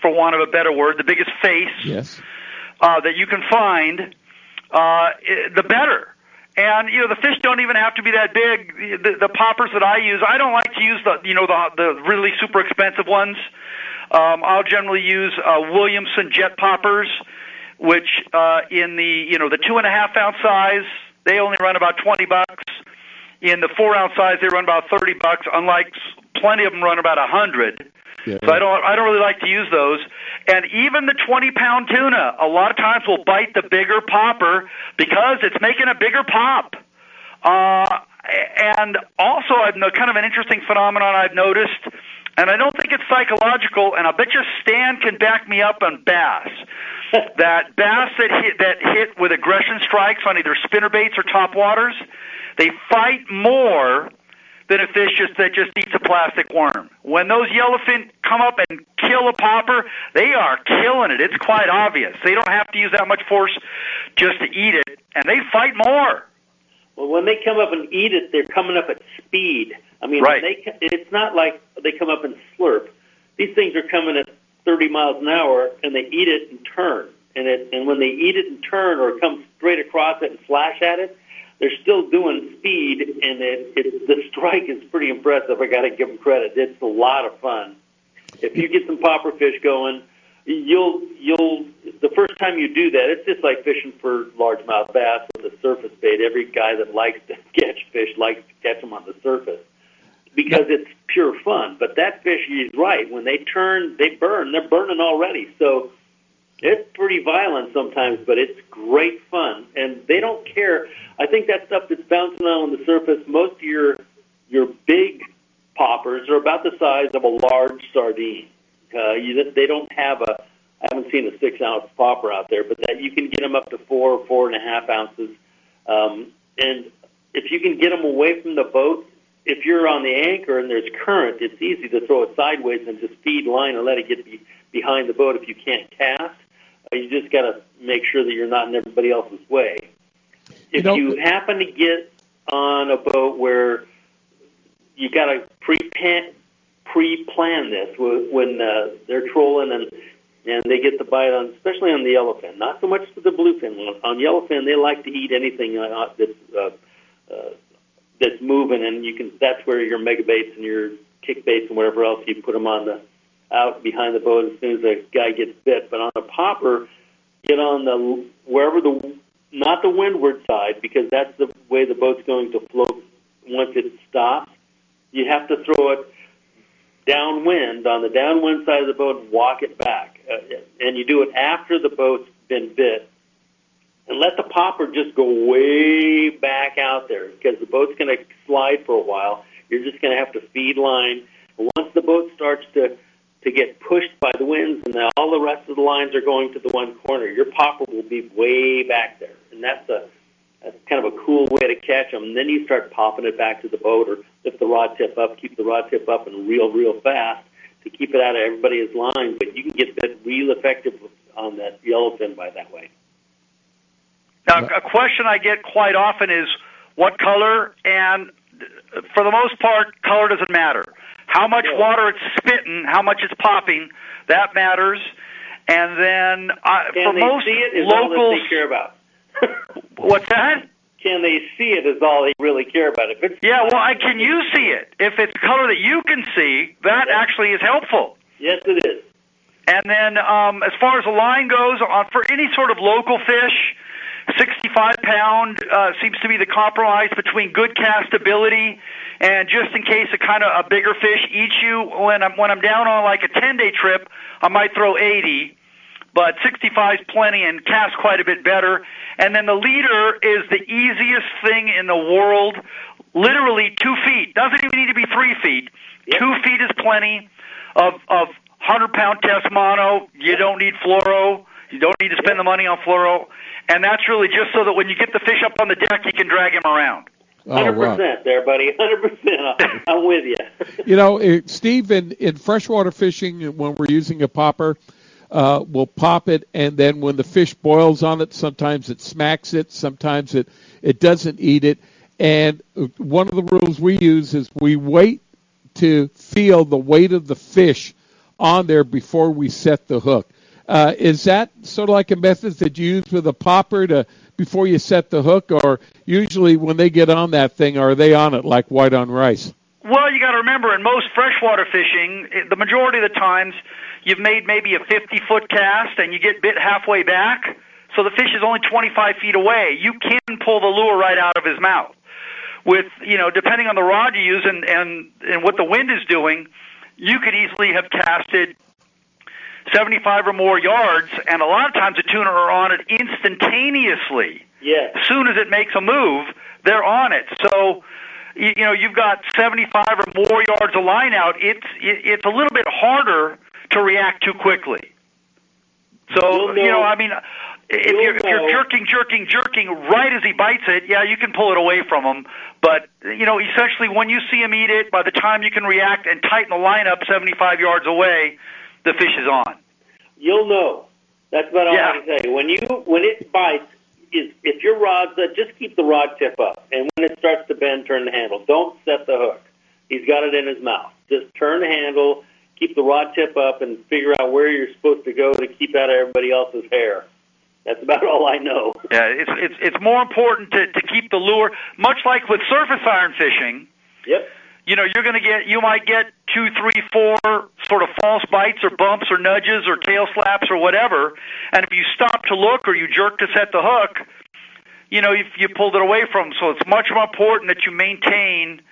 for want of a better word, the biggest face Yes. uh, that you can find, uh, the better. And you know the fish don't even have to be that big. The, the poppers that I use, I don't like to use the you know the the really super expensive ones. Um, I'll generally use uh, Williamson jet poppers, which uh, in the you know the two and a half ounce size they only run about twenty bucks. In the four ounce size they run about thirty bucks. Unlike plenty of them run about a hundred. Yeah. So I don't I don't really like to use those. And even the 20 pound tuna, a lot of times will bite the bigger popper because it's making a bigger pop. Uh, and also, I've no, kind of an interesting phenomenon I've noticed, and I don't think it's psychological, and I bet you Stan can back me up on bass. that bass that hit that hit with aggression strikes on either spinner baits or top waters, they fight more than a fish just that just eats a plastic worm. When those yellowfin come up and kill a popper, they are killing it. It's quite obvious. They don't have to use that much force just to eat it, and they fight more. Well, when they come up and eat it, they're coming up at speed. I mean, Right. they it's not like they come up and slurp. These things are coming at 30 miles an hour, and they eat it and turn. And it, and when they eat it and turn, or come straight across it and flash at it, they're still doing speed, and it, it, the strike is pretty impressive. I got to give them credit. It's a lot of fun. If you get some popper fish going, you'll you'll the first time you do that, it's just like fishing for largemouth bass with a surface bait. Every guy that likes to catch fish likes to catch them on the surface because it's pure fun. But that fish, he's right. When they turn, they burn. They're burning already. So it's pretty violent sometimes, but it's great fun, and they don't care. I think that stuff that's bouncing out on the surface, most of your your big poppers are about the size of a large sardine. Uh, you, they don't have a. I haven't seen a six ounce popper out there, but that you can get them up to four, or four and a half ounces. Um, and if you can get them away from the boat, if you're on the anchor and there's current, it's easy to throw it sideways and just feed line and let it get be, behind the boat if you can't cast. Uh, you just got to make sure that you're not in everybody else's way. If you happen to get on a boat where you got to pre-plan, pre-plan this when uh, they're trolling and and they get the bite on, especially on the yellowfin. Not so much for the bluefin. On yellowfin, they like to eat anything uh, that's uh, uh, that's moving, and you can. That's where your Megabaits and your kick baits and whatever else you put them on the out behind the boat as soon as the guy gets bit. But on a popper, get on the wherever the not the windward side because that's the way the boat's going to float once it stops. You have to throw it downwind on the downwind side of the boat and walk it back, uh, and you do it after the boat's been bit. And let the popper just go way back out there because the boat's going to slide for a while. You're just going to have to feed line. Once the boat starts to to get pushed by the winds and then all the rest of the lines are going to the one corner, your popper will be way back there. And that's a that's kind of a cool way to catch them. And then you start popping it back to the boat or lift the rod tip up, keep the rod tip up and reel real fast to keep it out of everybody's line. But you can get bit real effective on that yellowfin by that way. Now, a question I get quite often is what color, and uh, for the most part, color doesn't matter. How much water it's spitting, how much it's popping, that matters. And then uh, Can for they most see it is all locals, they care about. what's that? Can they see it is all they really care about. If it's Yeah, well, I, can you see it? If it's color that you can see, that actually is helpful. Yes, it is. And then, um, as far as the line goes, on for any sort of local fish, 65 pound uh, seems to be the compromise between good castability and just in case a kind of a bigger fish eats you. When I'm when I'm down on like a 10 day trip, I might throw 80, but 65 is plenty and cast quite a bit better. And then the leader is the easiest thing in the world. Literally two feet. Doesn't even need to be three feet. Two feet is plenty of of 100 pound test mono. You don't need fluoro. You don't need to spend the money on fluoro. And that's really just so that when you get the fish up on the deck, you can drag him around. Oh, Hundred wow. percent there, buddy. Hundred percent. I'm with you. You know, eh, Steve, in, in freshwater fishing, when we're using a popper, uh, we'll pop it, and then when the fish boils on it, sometimes it smacks it, sometimes it, it doesn't eat it. And uh, one of the rules we use is we wait to feel the weight of the fish on there before we set the hook. Uh, is that sort of like a method that you use with a popper to before you set the hook, or usually when they get on that thing, are they on it like white on rice? Well, you got to remember, in most freshwater fishing, the majority of the times, you've made maybe a 50 foot cast and you get bit halfway back, so the fish is only 25 feet away. You can pull the lure right out of his mouth. With you know, depending on the rod you use and and and what the wind is doing, you could easily have casted 75 or more yards, and a lot of times the tuna are on it instantaneously. Yes. As soon as it makes a move, they're on it. So, you, you know, you've got 75 or more yards of line out. It's it, it's a little bit harder to react too quickly. So, you know, I mean, if you're, if you're jerking, jerking, jerking right as he bites it, yeah, you can pull it away from him. But you know, essentially, when you see him eat it, by the time you can react and tighten the line up 75 yards away, the fish is on. You'll know. That's about all Yeah. I can tell you. When you when it bites, is if your rod's uh, just keep the rod tip up, and when it starts to bend, turn the handle. Don't set the hook. He's got it in his mouth. Just turn the handle, keep the rod tip up, and figure out where you're supposed to go to keep out of everybody else's hair. That's about all I know. Yeah, it's it's it's more important to to keep the lure, much like with surface iron fishing. Yep. You know, you're going to get you might get two, three, four sort of false bites or bumps or nudges or tail slaps or whatever, and if you stop to look or you jerk to set the hook, you know, you you pulled it away from. 'em. So it's much more important that you maintain,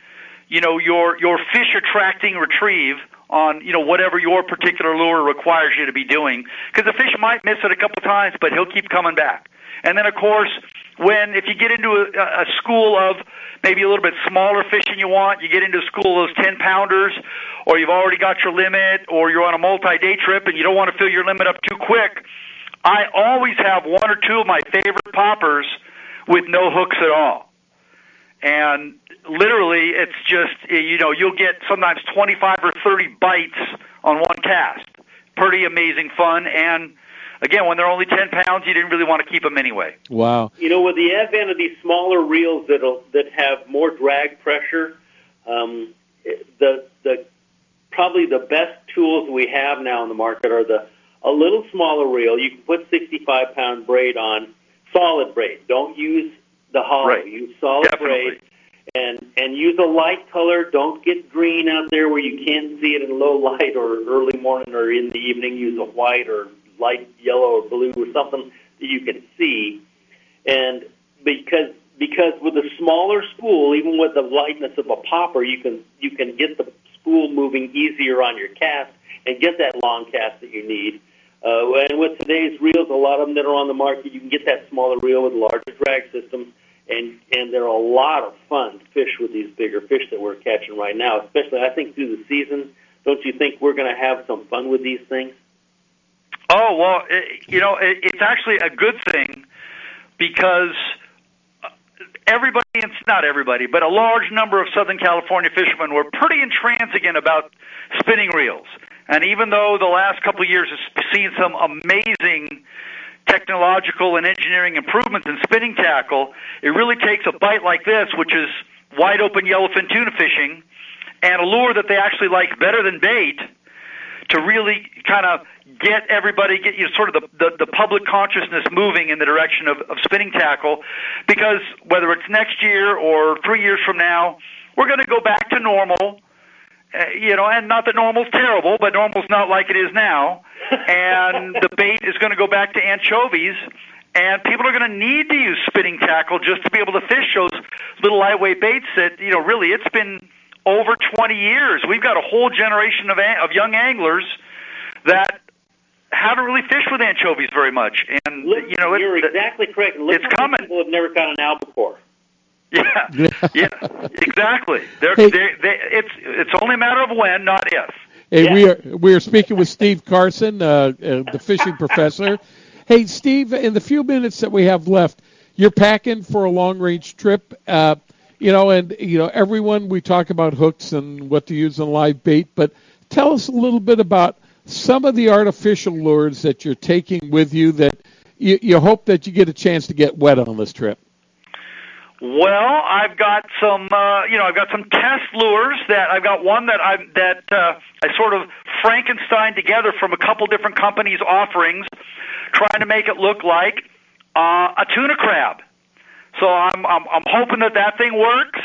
you know, your your fish attracting retrieve on you know whatever your particular lure requires you to be doing because the fish might miss it a couple times but he'll keep coming back and then of course when if you get into a, a school of maybe a little bit smaller fish than you want you get into a school of those 10 pounders or you've already got your limit or you're on a multi-day trip and you don't want to fill your limit up too quick i always have one or two of my favorite poppers with no hooks at all. And literally it's just you know you'll get sometimes 25 or 30 bites on one cast. Pretty amazing fun and again when they're only 10 pounds you didn't really want to keep them anyway Wow. You know, with the advent of these smaller reels that'll that have more drag pressure, um, the the probably the best tools we have now in the market are the a little smaller reel. You can put 65 pound braid on, solid braid. Don't use the hollow. Right. Use solid braid. And and use a light color. Don't get green out there where you can't see it in low light or early morning or in the evening. Use a white or light yellow or blue or something that you can see and because because with a smaller spool, even with the lightness of a popper, you can you can get the spool moving easier on your cast and get that long cast that you need. Uh, and with today's reels, a lot of them that are on the market, you can get that smaller reel with larger drag systems, and and they're a lot of fun to fish with these bigger fish that we're catching right now. Especially, I think through the season, don't you think we're going to have some fun with these things? Oh well, it, you know, it, it's actually a good thing because everybody, it's not everybody, but a large number of Southern California fishermen were pretty intransigent about spinning reels. And even though the last couple of years has seen some amazing technological and engineering improvements in spinning tackle, it really takes a bite like this, which is wide open yellowfin tuna fishing, and a lure that they actually like better than bait to really kind of get everybody, get you know, sort of the, the, the public consciousness moving in the direction of, of spinning tackle. Because whether it's next year or three years from now, we're going to go back to normal. Uh, you know, and not that normal's terrible, but normal's not like it is now. and the bait is going to go back to anchovies. And people are going to need to use spinning tackle just to be able to fish those little lightweight baits that, you know, really it's been over 20 years. We've got a whole generation of, of young anglers that haven't really fished with anchovies very much. And, you know, You're it, exactly correct. Look it's how many coming. People have never caught an albacore. Yeah, yeah, exactly. They're, Hey. they they it's it's only a matter of when, not if. Hey, we are we are speaking with Steve Carson, uh, uh, the fishing professor. Hey, Steve, in the few minutes that we have left, you're packing for a long range trip. Uh, you know, and you know, everyone we talk about hooks and what to use on live bait, but tell us a little bit about some of the artificial lures that you're taking with you that you, you hope that you get a chance to get wet on this trip. Well, I've got some, uh, you know, I've got some test lures that I've got one that I that uh, I sort of Frankenstein together from a couple different companies' offerings, trying to make it look like uh, a tuna crab. So I'm, I'm I'm hoping that that thing works.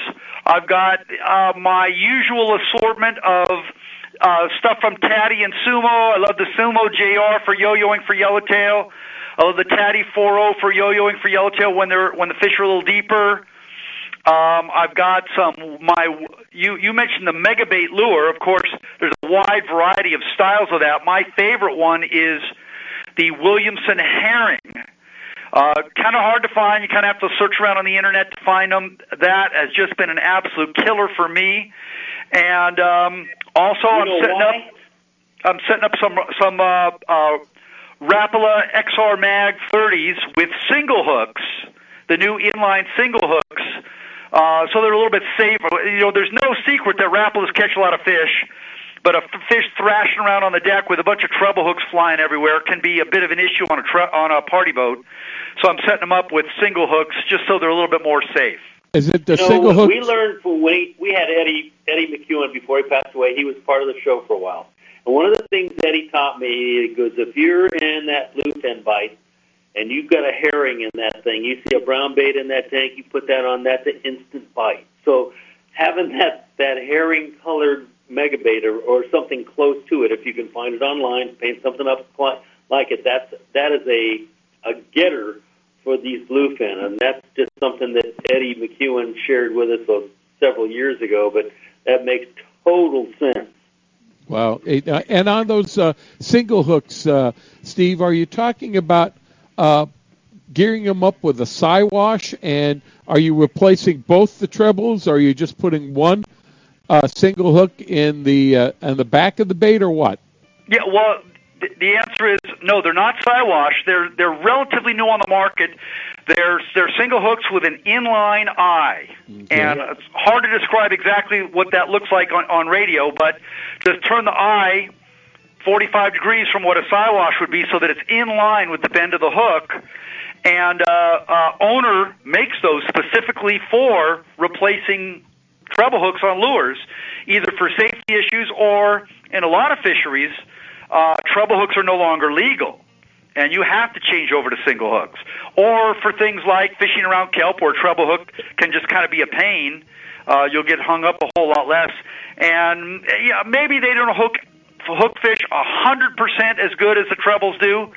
I've got uh, my usual assortment of uh, stuff from Tady and Sumo. I love the Sumo JR for yo-yoing for yellowtail. I love the Tady 4.0 for yo-yoing for yellowtail when they're when the fish are a little deeper. Um, I've got some my you you mentioned the Megabait lure. Of course, there's a wide variety of styles of that. My favorite one is the Williamson herring. Uh, kind of hard to find. You kind of have to search around on the internet to find them. That has just been an absolute killer for me. And um, also, I'm setting why? up. I'm setting up some some uh, uh, Rapala XR Mag 30s with single hooks, the new inline single hooks. Uh, so they're a little bit safer. You know, there's no secret that Rapalas catch a lot of fish but a fish thrashing around on the deck with a bunch of treble hooks flying everywhere can be a bit of an issue on a tre- on a party boat. So I'm setting them up with single hooks just so they're a little bit more safe. Is it the you know, single hook? We learned from when he, we had Eddie Eddie McEwen before he passed away. He was part of the show for a while, and one of the things Eddie taught me he goes, if you're in that bluefin bite and you've got a herring in that thing, you see a brown bait in that tank, you put that on, that's an instant bite. So having that that herring colored megabait or, or something close to it, if you can find it online, paint something up like it, that's that is a a getter for these bluefin, and that's just something that Eddie McEwen shared with us uh, several years ago. But that makes total sense. Wow! Uh, and on those uh, single hooks, uh, Steve, are you talking about uh, gearing them up with a Siwash, and are you replacing both the trebles? Or are you just putting one uh, single hook in the uh, in the back of the bait, or what? Yeah, well, the answer is no. They're not Siwash. They're they're relatively new on the market. They're they're single hooks with an inline eye, okay. and it's hard to describe exactly what that looks like on on radio. But to turn the eye 45 degrees from what a Siwash would be, so that it's in line with the bend of the hook. And uh, uh, owner makes those specifically for replacing treble hooks on lures, either for safety issues or in a lot of fisheries, uh, treble hooks are no longer legal. And you have to change over to single hooks. Or for things like fishing around kelp where treble hook can just kind of be a pain, uh, you'll get hung up a whole lot less. And yeah, maybe they don't hook hook fish a hundred percent as good as the trebles do,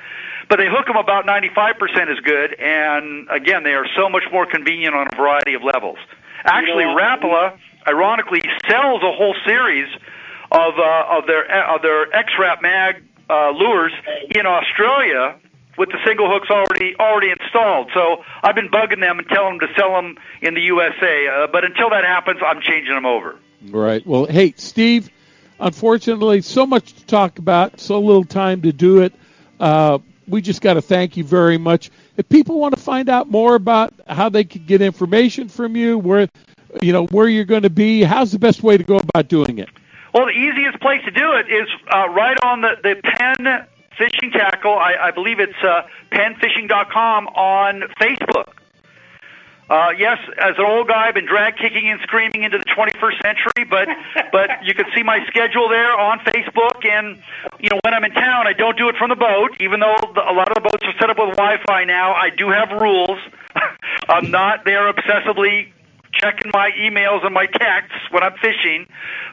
but they hook them about ninety five percent as good. And again, they are so much more convenient on a variety of levels. Actually, you know, Rapala, ironically, sells a whole series of uh, of their of their X-Rap Mag uh, lures in Australia with the single hooks already already installed. So I've been bugging them and telling them to sell them in the USA. Uh, but until that happens, I'm changing them over. Right. Well, hey, Steve. Unfortunately, so much to talk about, so little time to do it. Uh, we just got to thank you very much. If people want to find out more about how they can get information from you, where you know where you're going to be, how's the best way to go about doing it? Well, the easiest place to do it is uh, right on the the Penn Fishing Tackle. I, I believe it's uh, on Facebook. Uh, yes, as an old guy, I've been drag kicking and screaming into the 21st century, but but you can see my schedule there on Facebook. And you know, when I'm in town, I don't do it from the boat, even though the, a lot of the boats are set up with Wi-Fi now. I do have rules. I'm not there obsessively checking my emails and my texts when I'm fishing,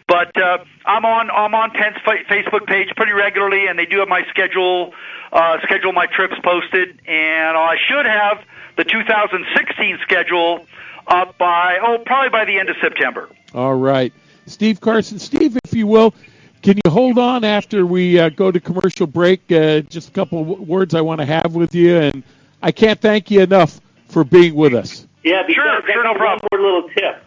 but uh, I'm on I'm on Penn's Facebook page pretty regularly, and they do have my schedule uh, schedule my trips posted, and I should have the 2016 schedule up by oh probably by the end of September. All right, Steve Carson, Steve, if you will. Can you hold on after we uh, go to commercial break? Uh, just a couple of words I want to have with you, and I can't thank you enough for being with us. Yeah, because sure, sure, no problem. One more little tip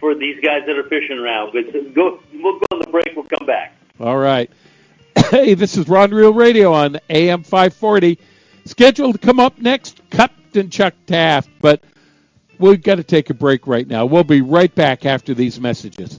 for these guys that are fishing around. But go, we'll go on the break. We'll come back. All right. hey, this is Rod Reel Radio on AM 540. Scheduled to come up next, Captain Chuck Taft. But we've got to take a break right now. We'll be right back after these messages.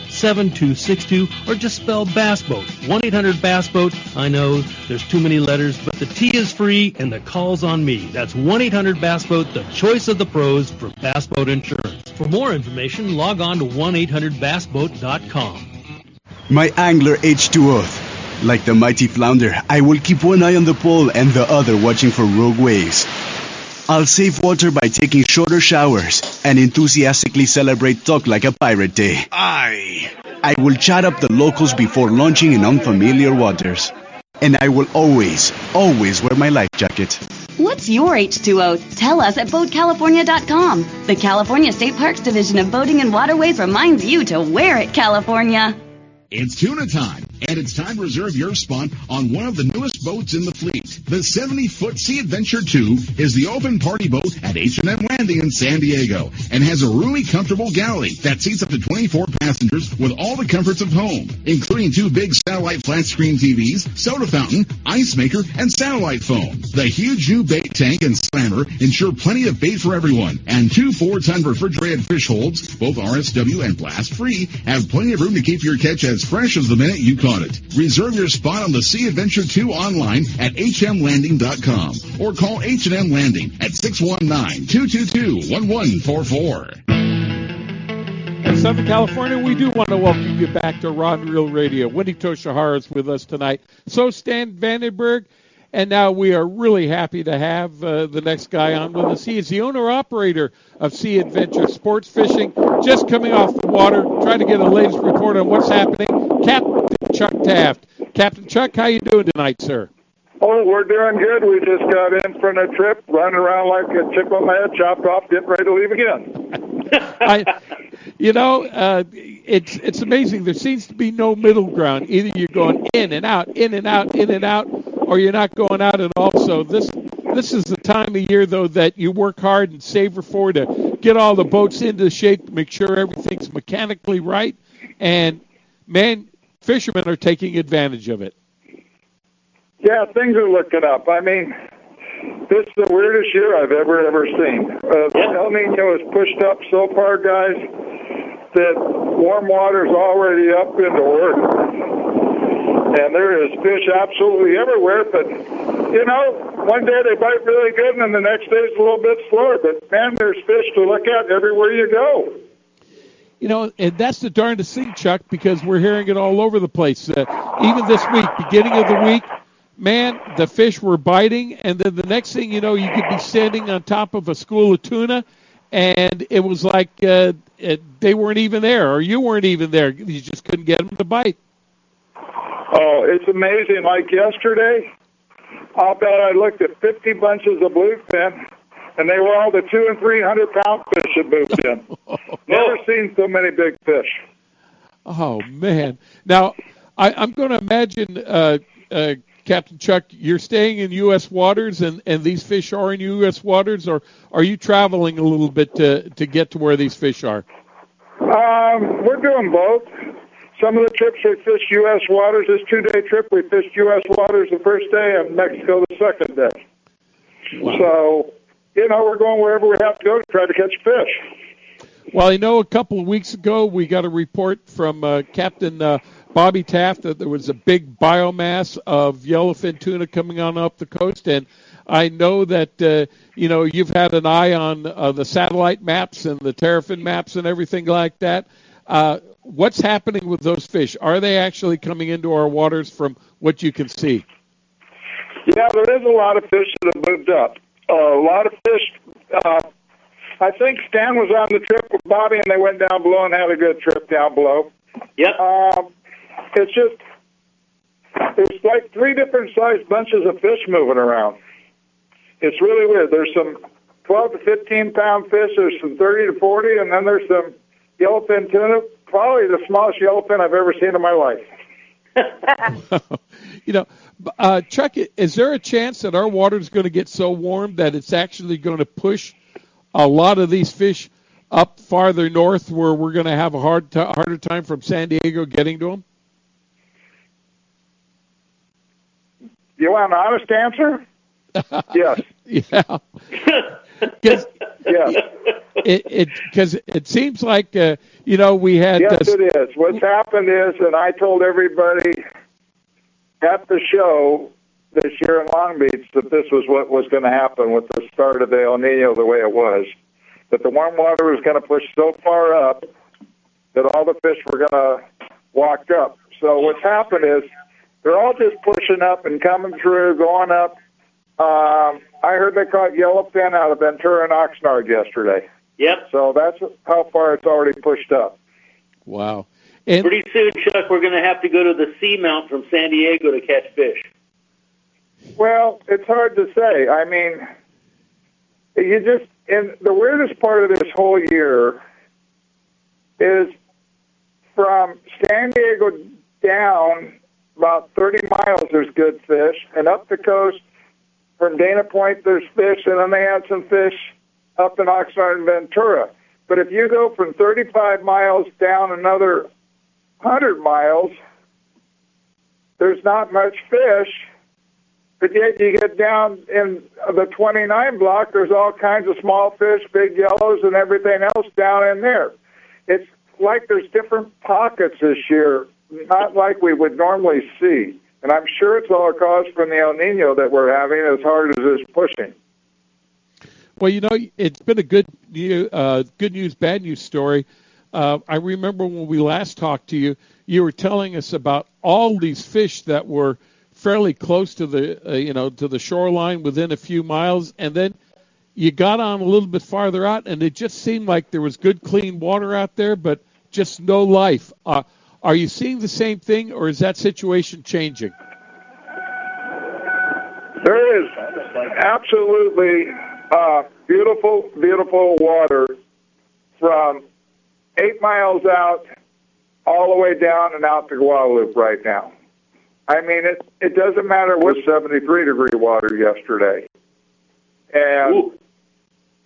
7262 or just spell Bass Boat. 1-800 Bass Boat. I know there's too many letters, but the T is free and the call's on me. That's 1-800 Bass Boat, the choice of the pros for bass boat insurance. For more information, log on to 1-800bassboat.com. My angler H2O. Like the mighty flounder, I will keep one eye on the pole and the other watching for rogue waves. I'll save water by taking shorter showers and enthusiastically celebrate Talk Like a Pirate Day. I. I will chat up the locals before launching in unfamiliar waters. And I will always, always wear my life jacket. What's your H2O? Tell us at BoatCalifornia.com. The California State Parks Division of Boating and Waterways reminds you to wear it, California. It's tuna time, and it's time to reserve your spot on one of the newest boats in the fleet. The 70-foot Sea Adventure 2 is the open party boat at H&M Landing in San Diego and has a roomy, comfortable galley that seats up to 24 passengers with all the comforts of home, including two big satellite flat screen TVs, soda fountain, ice maker, and satellite phone. The huge new bait tank and slammer ensure plenty of bait for everyone, and two four-ton refrigerated fish holds, both RSW and blast-free, have plenty of room to keep your catch as fresh as the minute you caught it. Reserve your spot on the Sea Adventure 2 online at hmlanding.com or call H&M Landing at 619-222-1144. In Southern California, we do want to welcome you back to Rod Reel Radio. Wendy Tochihara is with us tonight. So Stan Vandenberg, and now we are really happy to have uh, the next guy on with us. He is the owner-operator of Sea Adventure Sports Fishing, just coming off the water, trying to get a latest report on what's happening. Captain Chuck Taft. Captain Chuck, how you doing tonight, sir? Oh, we're doing good. We just got in from a trip, running around like a chip on my head, chopped off, getting ready to leave again. I, you know, uh, it's it's amazing. There seems to be no middle ground. Either you're going in and out, in and out, in and out, or you're not going out at all. So this this is the time of year though that you work hard and savor for to get all the boats into shape, make sure everything's mechanically right, and man, fishermen are taking advantage of it. Yeah, things are looking up. I mean, this is the weirdest year I've ever ever seen. Uh, El Nino has pushed up so far, guys, that warm water's already up into work. And there is fish absolutely everywhere, but you know, one day they bite really good, and then the next day it's a little bit slower. But man, there's fish to look at everywhere you go. You know, and that's the darndest thing, Chuck, because we're hearing it all over the place. Uh, even this week, beginning of the week, man, the fish were biting, and then the next thing you know, you could be standing on top of a school of tuna, and it was like uh, it, they weren't even there, or you weren't even there. You just couldn't get them to bite. Oh, it's amazing. Like yesterday, I'll bet I looked at 50 bunches of bluefin, and they were all the two and three hundred pound fish that moved in. Never seen so many big fish. Oh man! Now I, I'm going to imagine, uh, uh, Captain Chuck, you're staying in U.S. waters, and, and these fish are in U.S. waters, or are you traveling a little bit to to get to where these fish are? Um, we're doing both. Some of the trips we fished U.S. waters. This two-day trip, we fished U.S. waters the first day and Mexico the second day. So, you know, we're going wherever we have to go to try to catch fish. Well, I know a couple of weeks ago we got a report from uh, Captain uh, Bobby Taft that there was a big biomass of yellowfin tuna coming on up the coast, and I know that uh, you know you've had an eye on uh, the satellite maps and the terrafin maps and everything like that. Uh, what's happening with those fish? Are they actually coming into our waters from what you can see? Yeah, there is a lot of fish that have moved up. Uh, a lot of fish. Uh, I think Stan was on the trip with Bobby, and they went down below and had a good trip down below. Yep. Um, it's just it's like three different sized bunches of fish moving around. It's really weird. There's some 12 to 15 pound fish. There's some 30 to 40, and then there's some yellowfin tuna. Probably the smallest yellowfin I've ever seen in my life. you know, uh, Chuck, is there a chance that our water is going to get so warm that it's actually going to push a lot of these fish up farther north, where we're going to have a hard t- harder time from San Diego getting to them? You want an honest answer? yes. Yeah. Cause yes. It because it, it, seems like uh, you know we had. Yes, uh, it is. What's happened is, and I told everybody at the show this year in Long Beach that this was what was going to happen with the start of the El Nino the way it was. That the warm water was going to push so far up that all the fish were going to walk up. So what's happened is they're all just pushing up and coming through, going up. Um, I heard they caught yellowfin out of Ventura and Oxnard yesterday. Yep. So that's how far it's already pushed up. Wow. And Pretty soon, Chuck, we're going to have to go to the seamount from San Diego to catch fish. Well, it's hard to say. I mean, you just and the weirdest part of this whole year is from San Diego down about 30 miles. There's good fish, and up the coast from Dana Point, there's fish, and then they had some fish up in Oxnard and Ventura. But if you go from 35 miles down another 100 miles, there's not much fish. But yet you get down in the 29 block, there's all kinds of small fish, big yellows, and everything else down in there. It's like there's different pockets this year, not like we would normally see. And I'm sure it's all caused from the El Nino that we're having as hard as it's pushing. Well, you know, it's been a good, uh, good news, bad news story. Uh, I remember when we last talked to you, you were telling us about all these fish that were fairly close to the, uh, you know, to the shoreline within a few miles, and then you got on a little bit farther out, and it just seemed like there was good, clean water out there, but just no life. Uh, are you seeing the same thing, or is that situation changing? There is absolutely uh, beautiful, beautiful water from eight miles out all the way down and out to Guadalupe right now. I mean, it it doesn't matter what 73 degree water yesterday, and Ooh.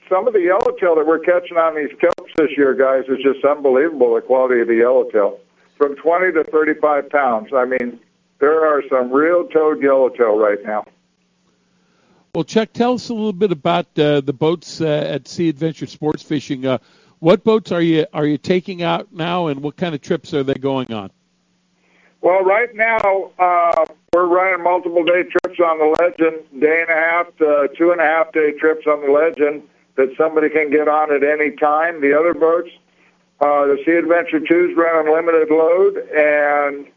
some of the yellowtail that we're catching on these kelps this year, guys, is just unbelievable. The quality of the yellowtail from 20 to 35 pounds. I mean, there are some real toad yellowtail right now. Well, Chuck, tell us a little bit about uh, the boats uh, at Sea Adventure Sports Fishing. Uh, what boats are you are you taking out now, and what kind of trips are they going on? Well, right now uh, we're running multiple day trips on the Legend, day and a half to two and a half day trips on the Legend that somebody can get on at any time. The other boats uh, the Sea Adventure 2s run unlimited load, and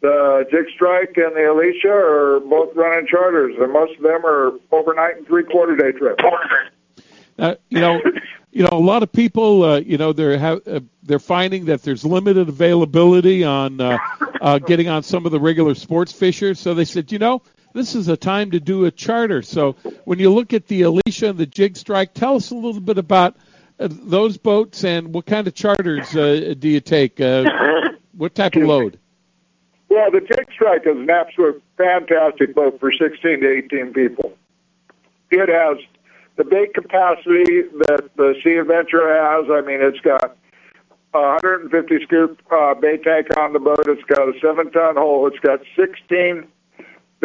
the Jig Strike and the Alicia are both running charters, and most of them are overnight and three quarter day trips. Uh, you know, you know, a lot of people, uh, you know, they're ha- uh, they're finding that there's limited availability on uh, uh, getting on some of the regular sports fishers. So they said, you know, this is a time to do a charter. So when you look at the Alicia and the Jig Strike, tell us a little bit about those boats and what kind of charters uh, do you take? Uh, what type of load? Well, the Jig Strike is an absolute fantastic boat for 16 to 18 people. It has the big capacity that the Sea Adventure has. I mean, it's got a 150 scoop uh, bait tank on the boat. It's got a seven ton hole. It's got 16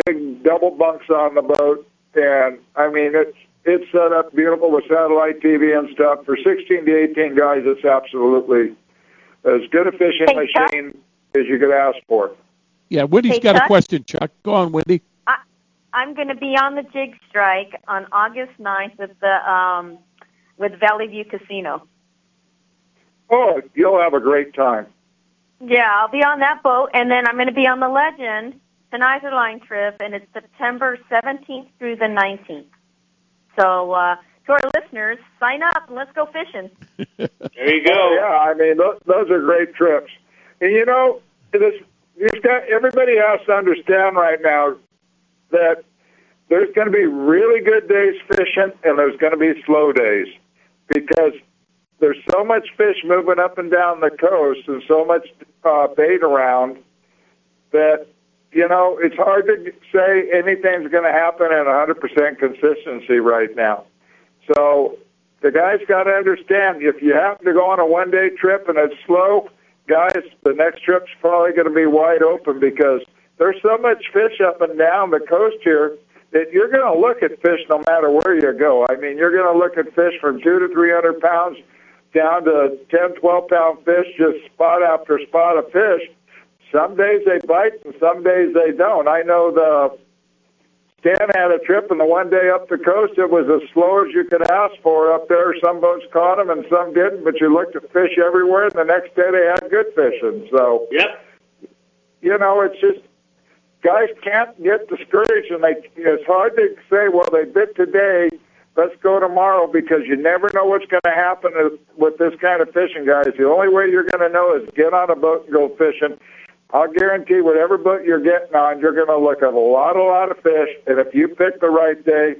big double bunks on the boat, and I mean it's it's set up beautiful with satellite TV and stuff. For 16 to 18 guys, it's absolutely as good a fishing Hey, Chuck? machine as you could ask for. Yeah, Wendy's Hey, got a question, Chuck. Go on, Wendy. I, I'm going to be on the jig strike on August 9th with the um, with Valley View Casino. Oh, you'll have a great time. Yeah, I'll be on that boat, and then I'm going to be on the Legend, an Line trip, and it's September 17th through the 19th. So, uh, to our listeners, sign up and let's go fishing. There you go. yeah, I mean those, those are great trips, and you know this. You've got everybody has to understand right now that there's going to be really good days fishing, and there's going to be slow days because there's so much fish moving up and down the coast and so much uh, bait around that you know it's hard to say anything's going to happen at 100% consistency right now. So the guys got to understand if you happen to go on a one day trip and it's slow, guys, the next trip's probably going to be wide open because there's so much fish up and down the coast here that you're going to look at fish no matter where you go. I mean, you're going to look at fish from two to three hundred pounds down to ten, twelve pound fish, just spot after spot of fish. Some days they bite and some days they don't. I know the Stan had a trip, and the one day up the coast, it was as slow as you could ask for up there. Some boats caught them, and some didn't. But you looked at fish everywhere, and the next day they had good fishing. So, yep, you know, it's just guys can't get discouraged, and they it's hard to say, well, they bit today. Let's go tomorrow because you never know what's going to happen with this kind of fishing, guys. The only way you're going to know is get on a boat and go fishing. I'll guarantee whatever boat you're getting on, you're going to look at a lot, a lot of fish, and if you pick the right day,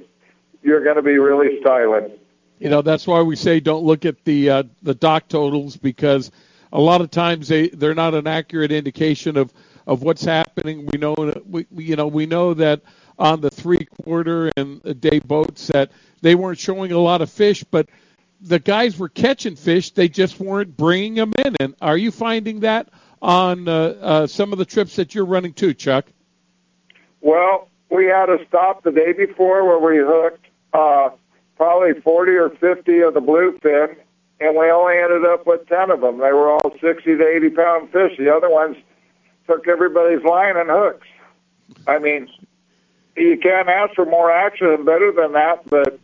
you're going to be really styling. You know that's why we say don't look at the uh, the dock totals because a lot of times they they're not an accurate indication of of what's happening. We know we you know we know that on the three quarter and day boats that they weren't showing a lot of fish, but the guys were catching fish. They just weren't bringing them in. And are you finding that on uh, uh, some of the trips that you're running too, Chuck? Well, we had a stop the day before where we hooked uh, probably 40 or 50 of the bluefin, and we only ended up with 10 of them. They were all 60 to 80 pound fish. The other ones took everybody's line and hooks. I mean, you can't ask for more action and better than that, but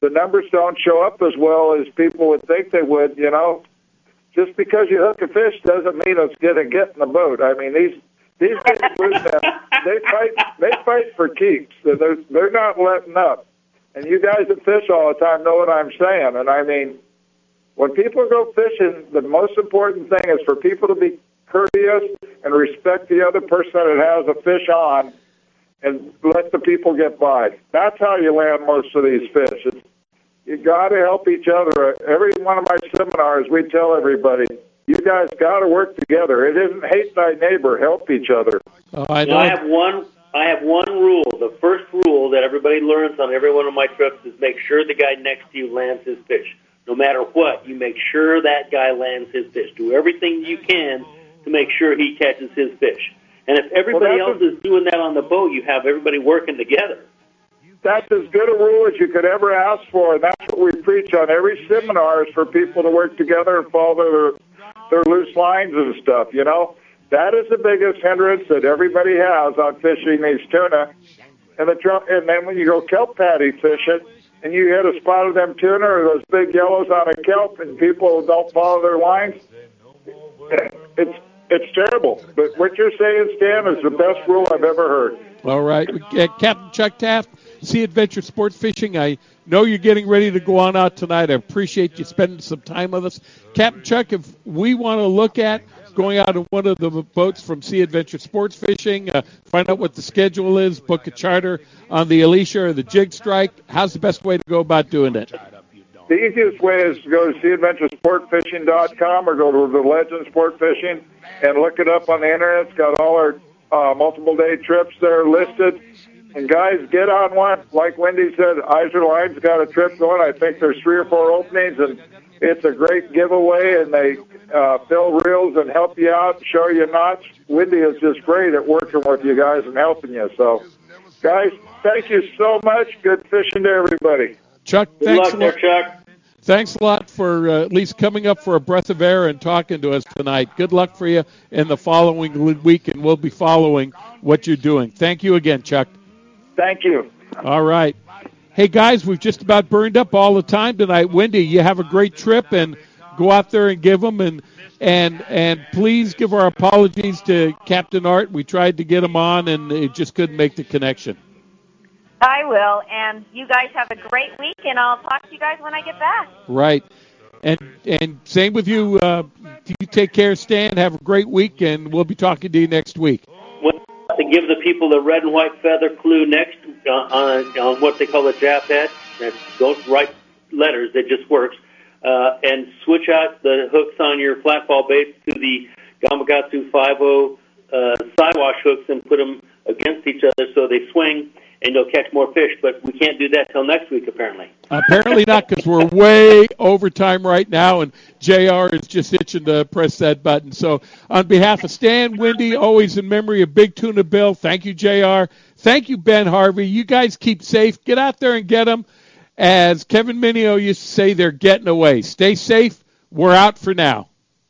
the numbers don't show up as well as people would think they would, you know. Just because you hook a fish doesn't mean it's going to get in the boat. I mean, these these big bluefin, they fight they fight for keeps. They're they're not letting up. And you guys that fish all the time know what I'm saying. And I mean, when people go fishing, the most important thing is for people to be courteous and respect the other person that has a fish on, and let the people get by. That's how you land most of these fish. It's, you got to help each other. Every one of my seminars, we tell everybody, you guys got to work together. It isn't hate thy neighbor, help each other. Oh, I Well, I have one. I have one rule. The first rule that everybody learns on every one of my trips is make sure the guy next to you lands his fish. No matter what, you make sure that guy lands his fish. Do everything you can to make sure he catches his fish. And if everybody Well, else is doing that on the boat, you have everybody working together. That's as good a rule as you could ever ask for, and that's what we preach on every seminar is for people to work together and follow their their loose lines and stuff. You know, that is the biggest hindrance that everybody has on fishing these tuna. And the tr- and then when you go kelp patty fishing, and you hit a spot of them tuna or those big yellows on a kelp, and people don't follow their lines, it's it's terrible. But what you're saying, Stan, is the best rule I've ever heard. All right, uh, Captain Chuck Taft, Sea Adventure Sports Fishing. I know you're getting ready to go on out tonight. I appreciate you spending some time with us, Captain Chuck. If we want to look at going out on one of the boats from Sea Adventure Sports Fishing, uh, find out what the schedule is, book a charter on the Alicia or the Jig Strike. How's the best way to go about doing it? The easiest way is to go to SeaAdventureSportFishing.com or go to the Legend Sport Fishing and look it up on the internet. It's got all our uh, multiple day trips there listed. And guys, get on one. Like Wendy said, Izorline's got a trip going. I think there's three or four openings, and It's a great giveaway, and they uh, fill reels and help you out, show you knots. Wendy is just great at working with you guys and helping you. So, guys, thank you so much. Good fishing to everybody. Chuck, Good thanks luck a there, lot. Chuck. Thanks a lot for uh, at least coming up for a breath of air and talking to us tonight. Good luck for you in the following week, and we'll be following what you're doing. Thank you again, Chuck. Thank you. All right. Hey, guys, we've just about burned up all the time tonight. Wendy, you have a great trip, and go out there and give them. And and and please give our apologies to Captain Art. We tried to get him on, and it just couldn't make the connection. I will, and you guys have a great week, and I'll talk to you guys when I get back. Right. And and same with you. Uh, you take care, Stan. Have a great week, and we'll be talking to you next week. What, to give the people the red and white feather clue next uh, on, on what they call a jap head. Don't write letters; it just works. Uh, and switch out the hooks on your flat ball baits to the Gamakatsu 50 uh, Siwash hooks and put them against each other so they swing and you'll catch more fish. But we can't do that till next week, apparently. Apparently not, because we're way over time right now, and JR is just itching to press that button. So, on behalf of Stan, Wendy, always in memory of Big Tuna Bill, thank you, JR. Thank you, Ben Harvey. You guys keep safe. Get out there and get them. As Kevin Minio used to say, they're getting away. Stay safe. We're out for now.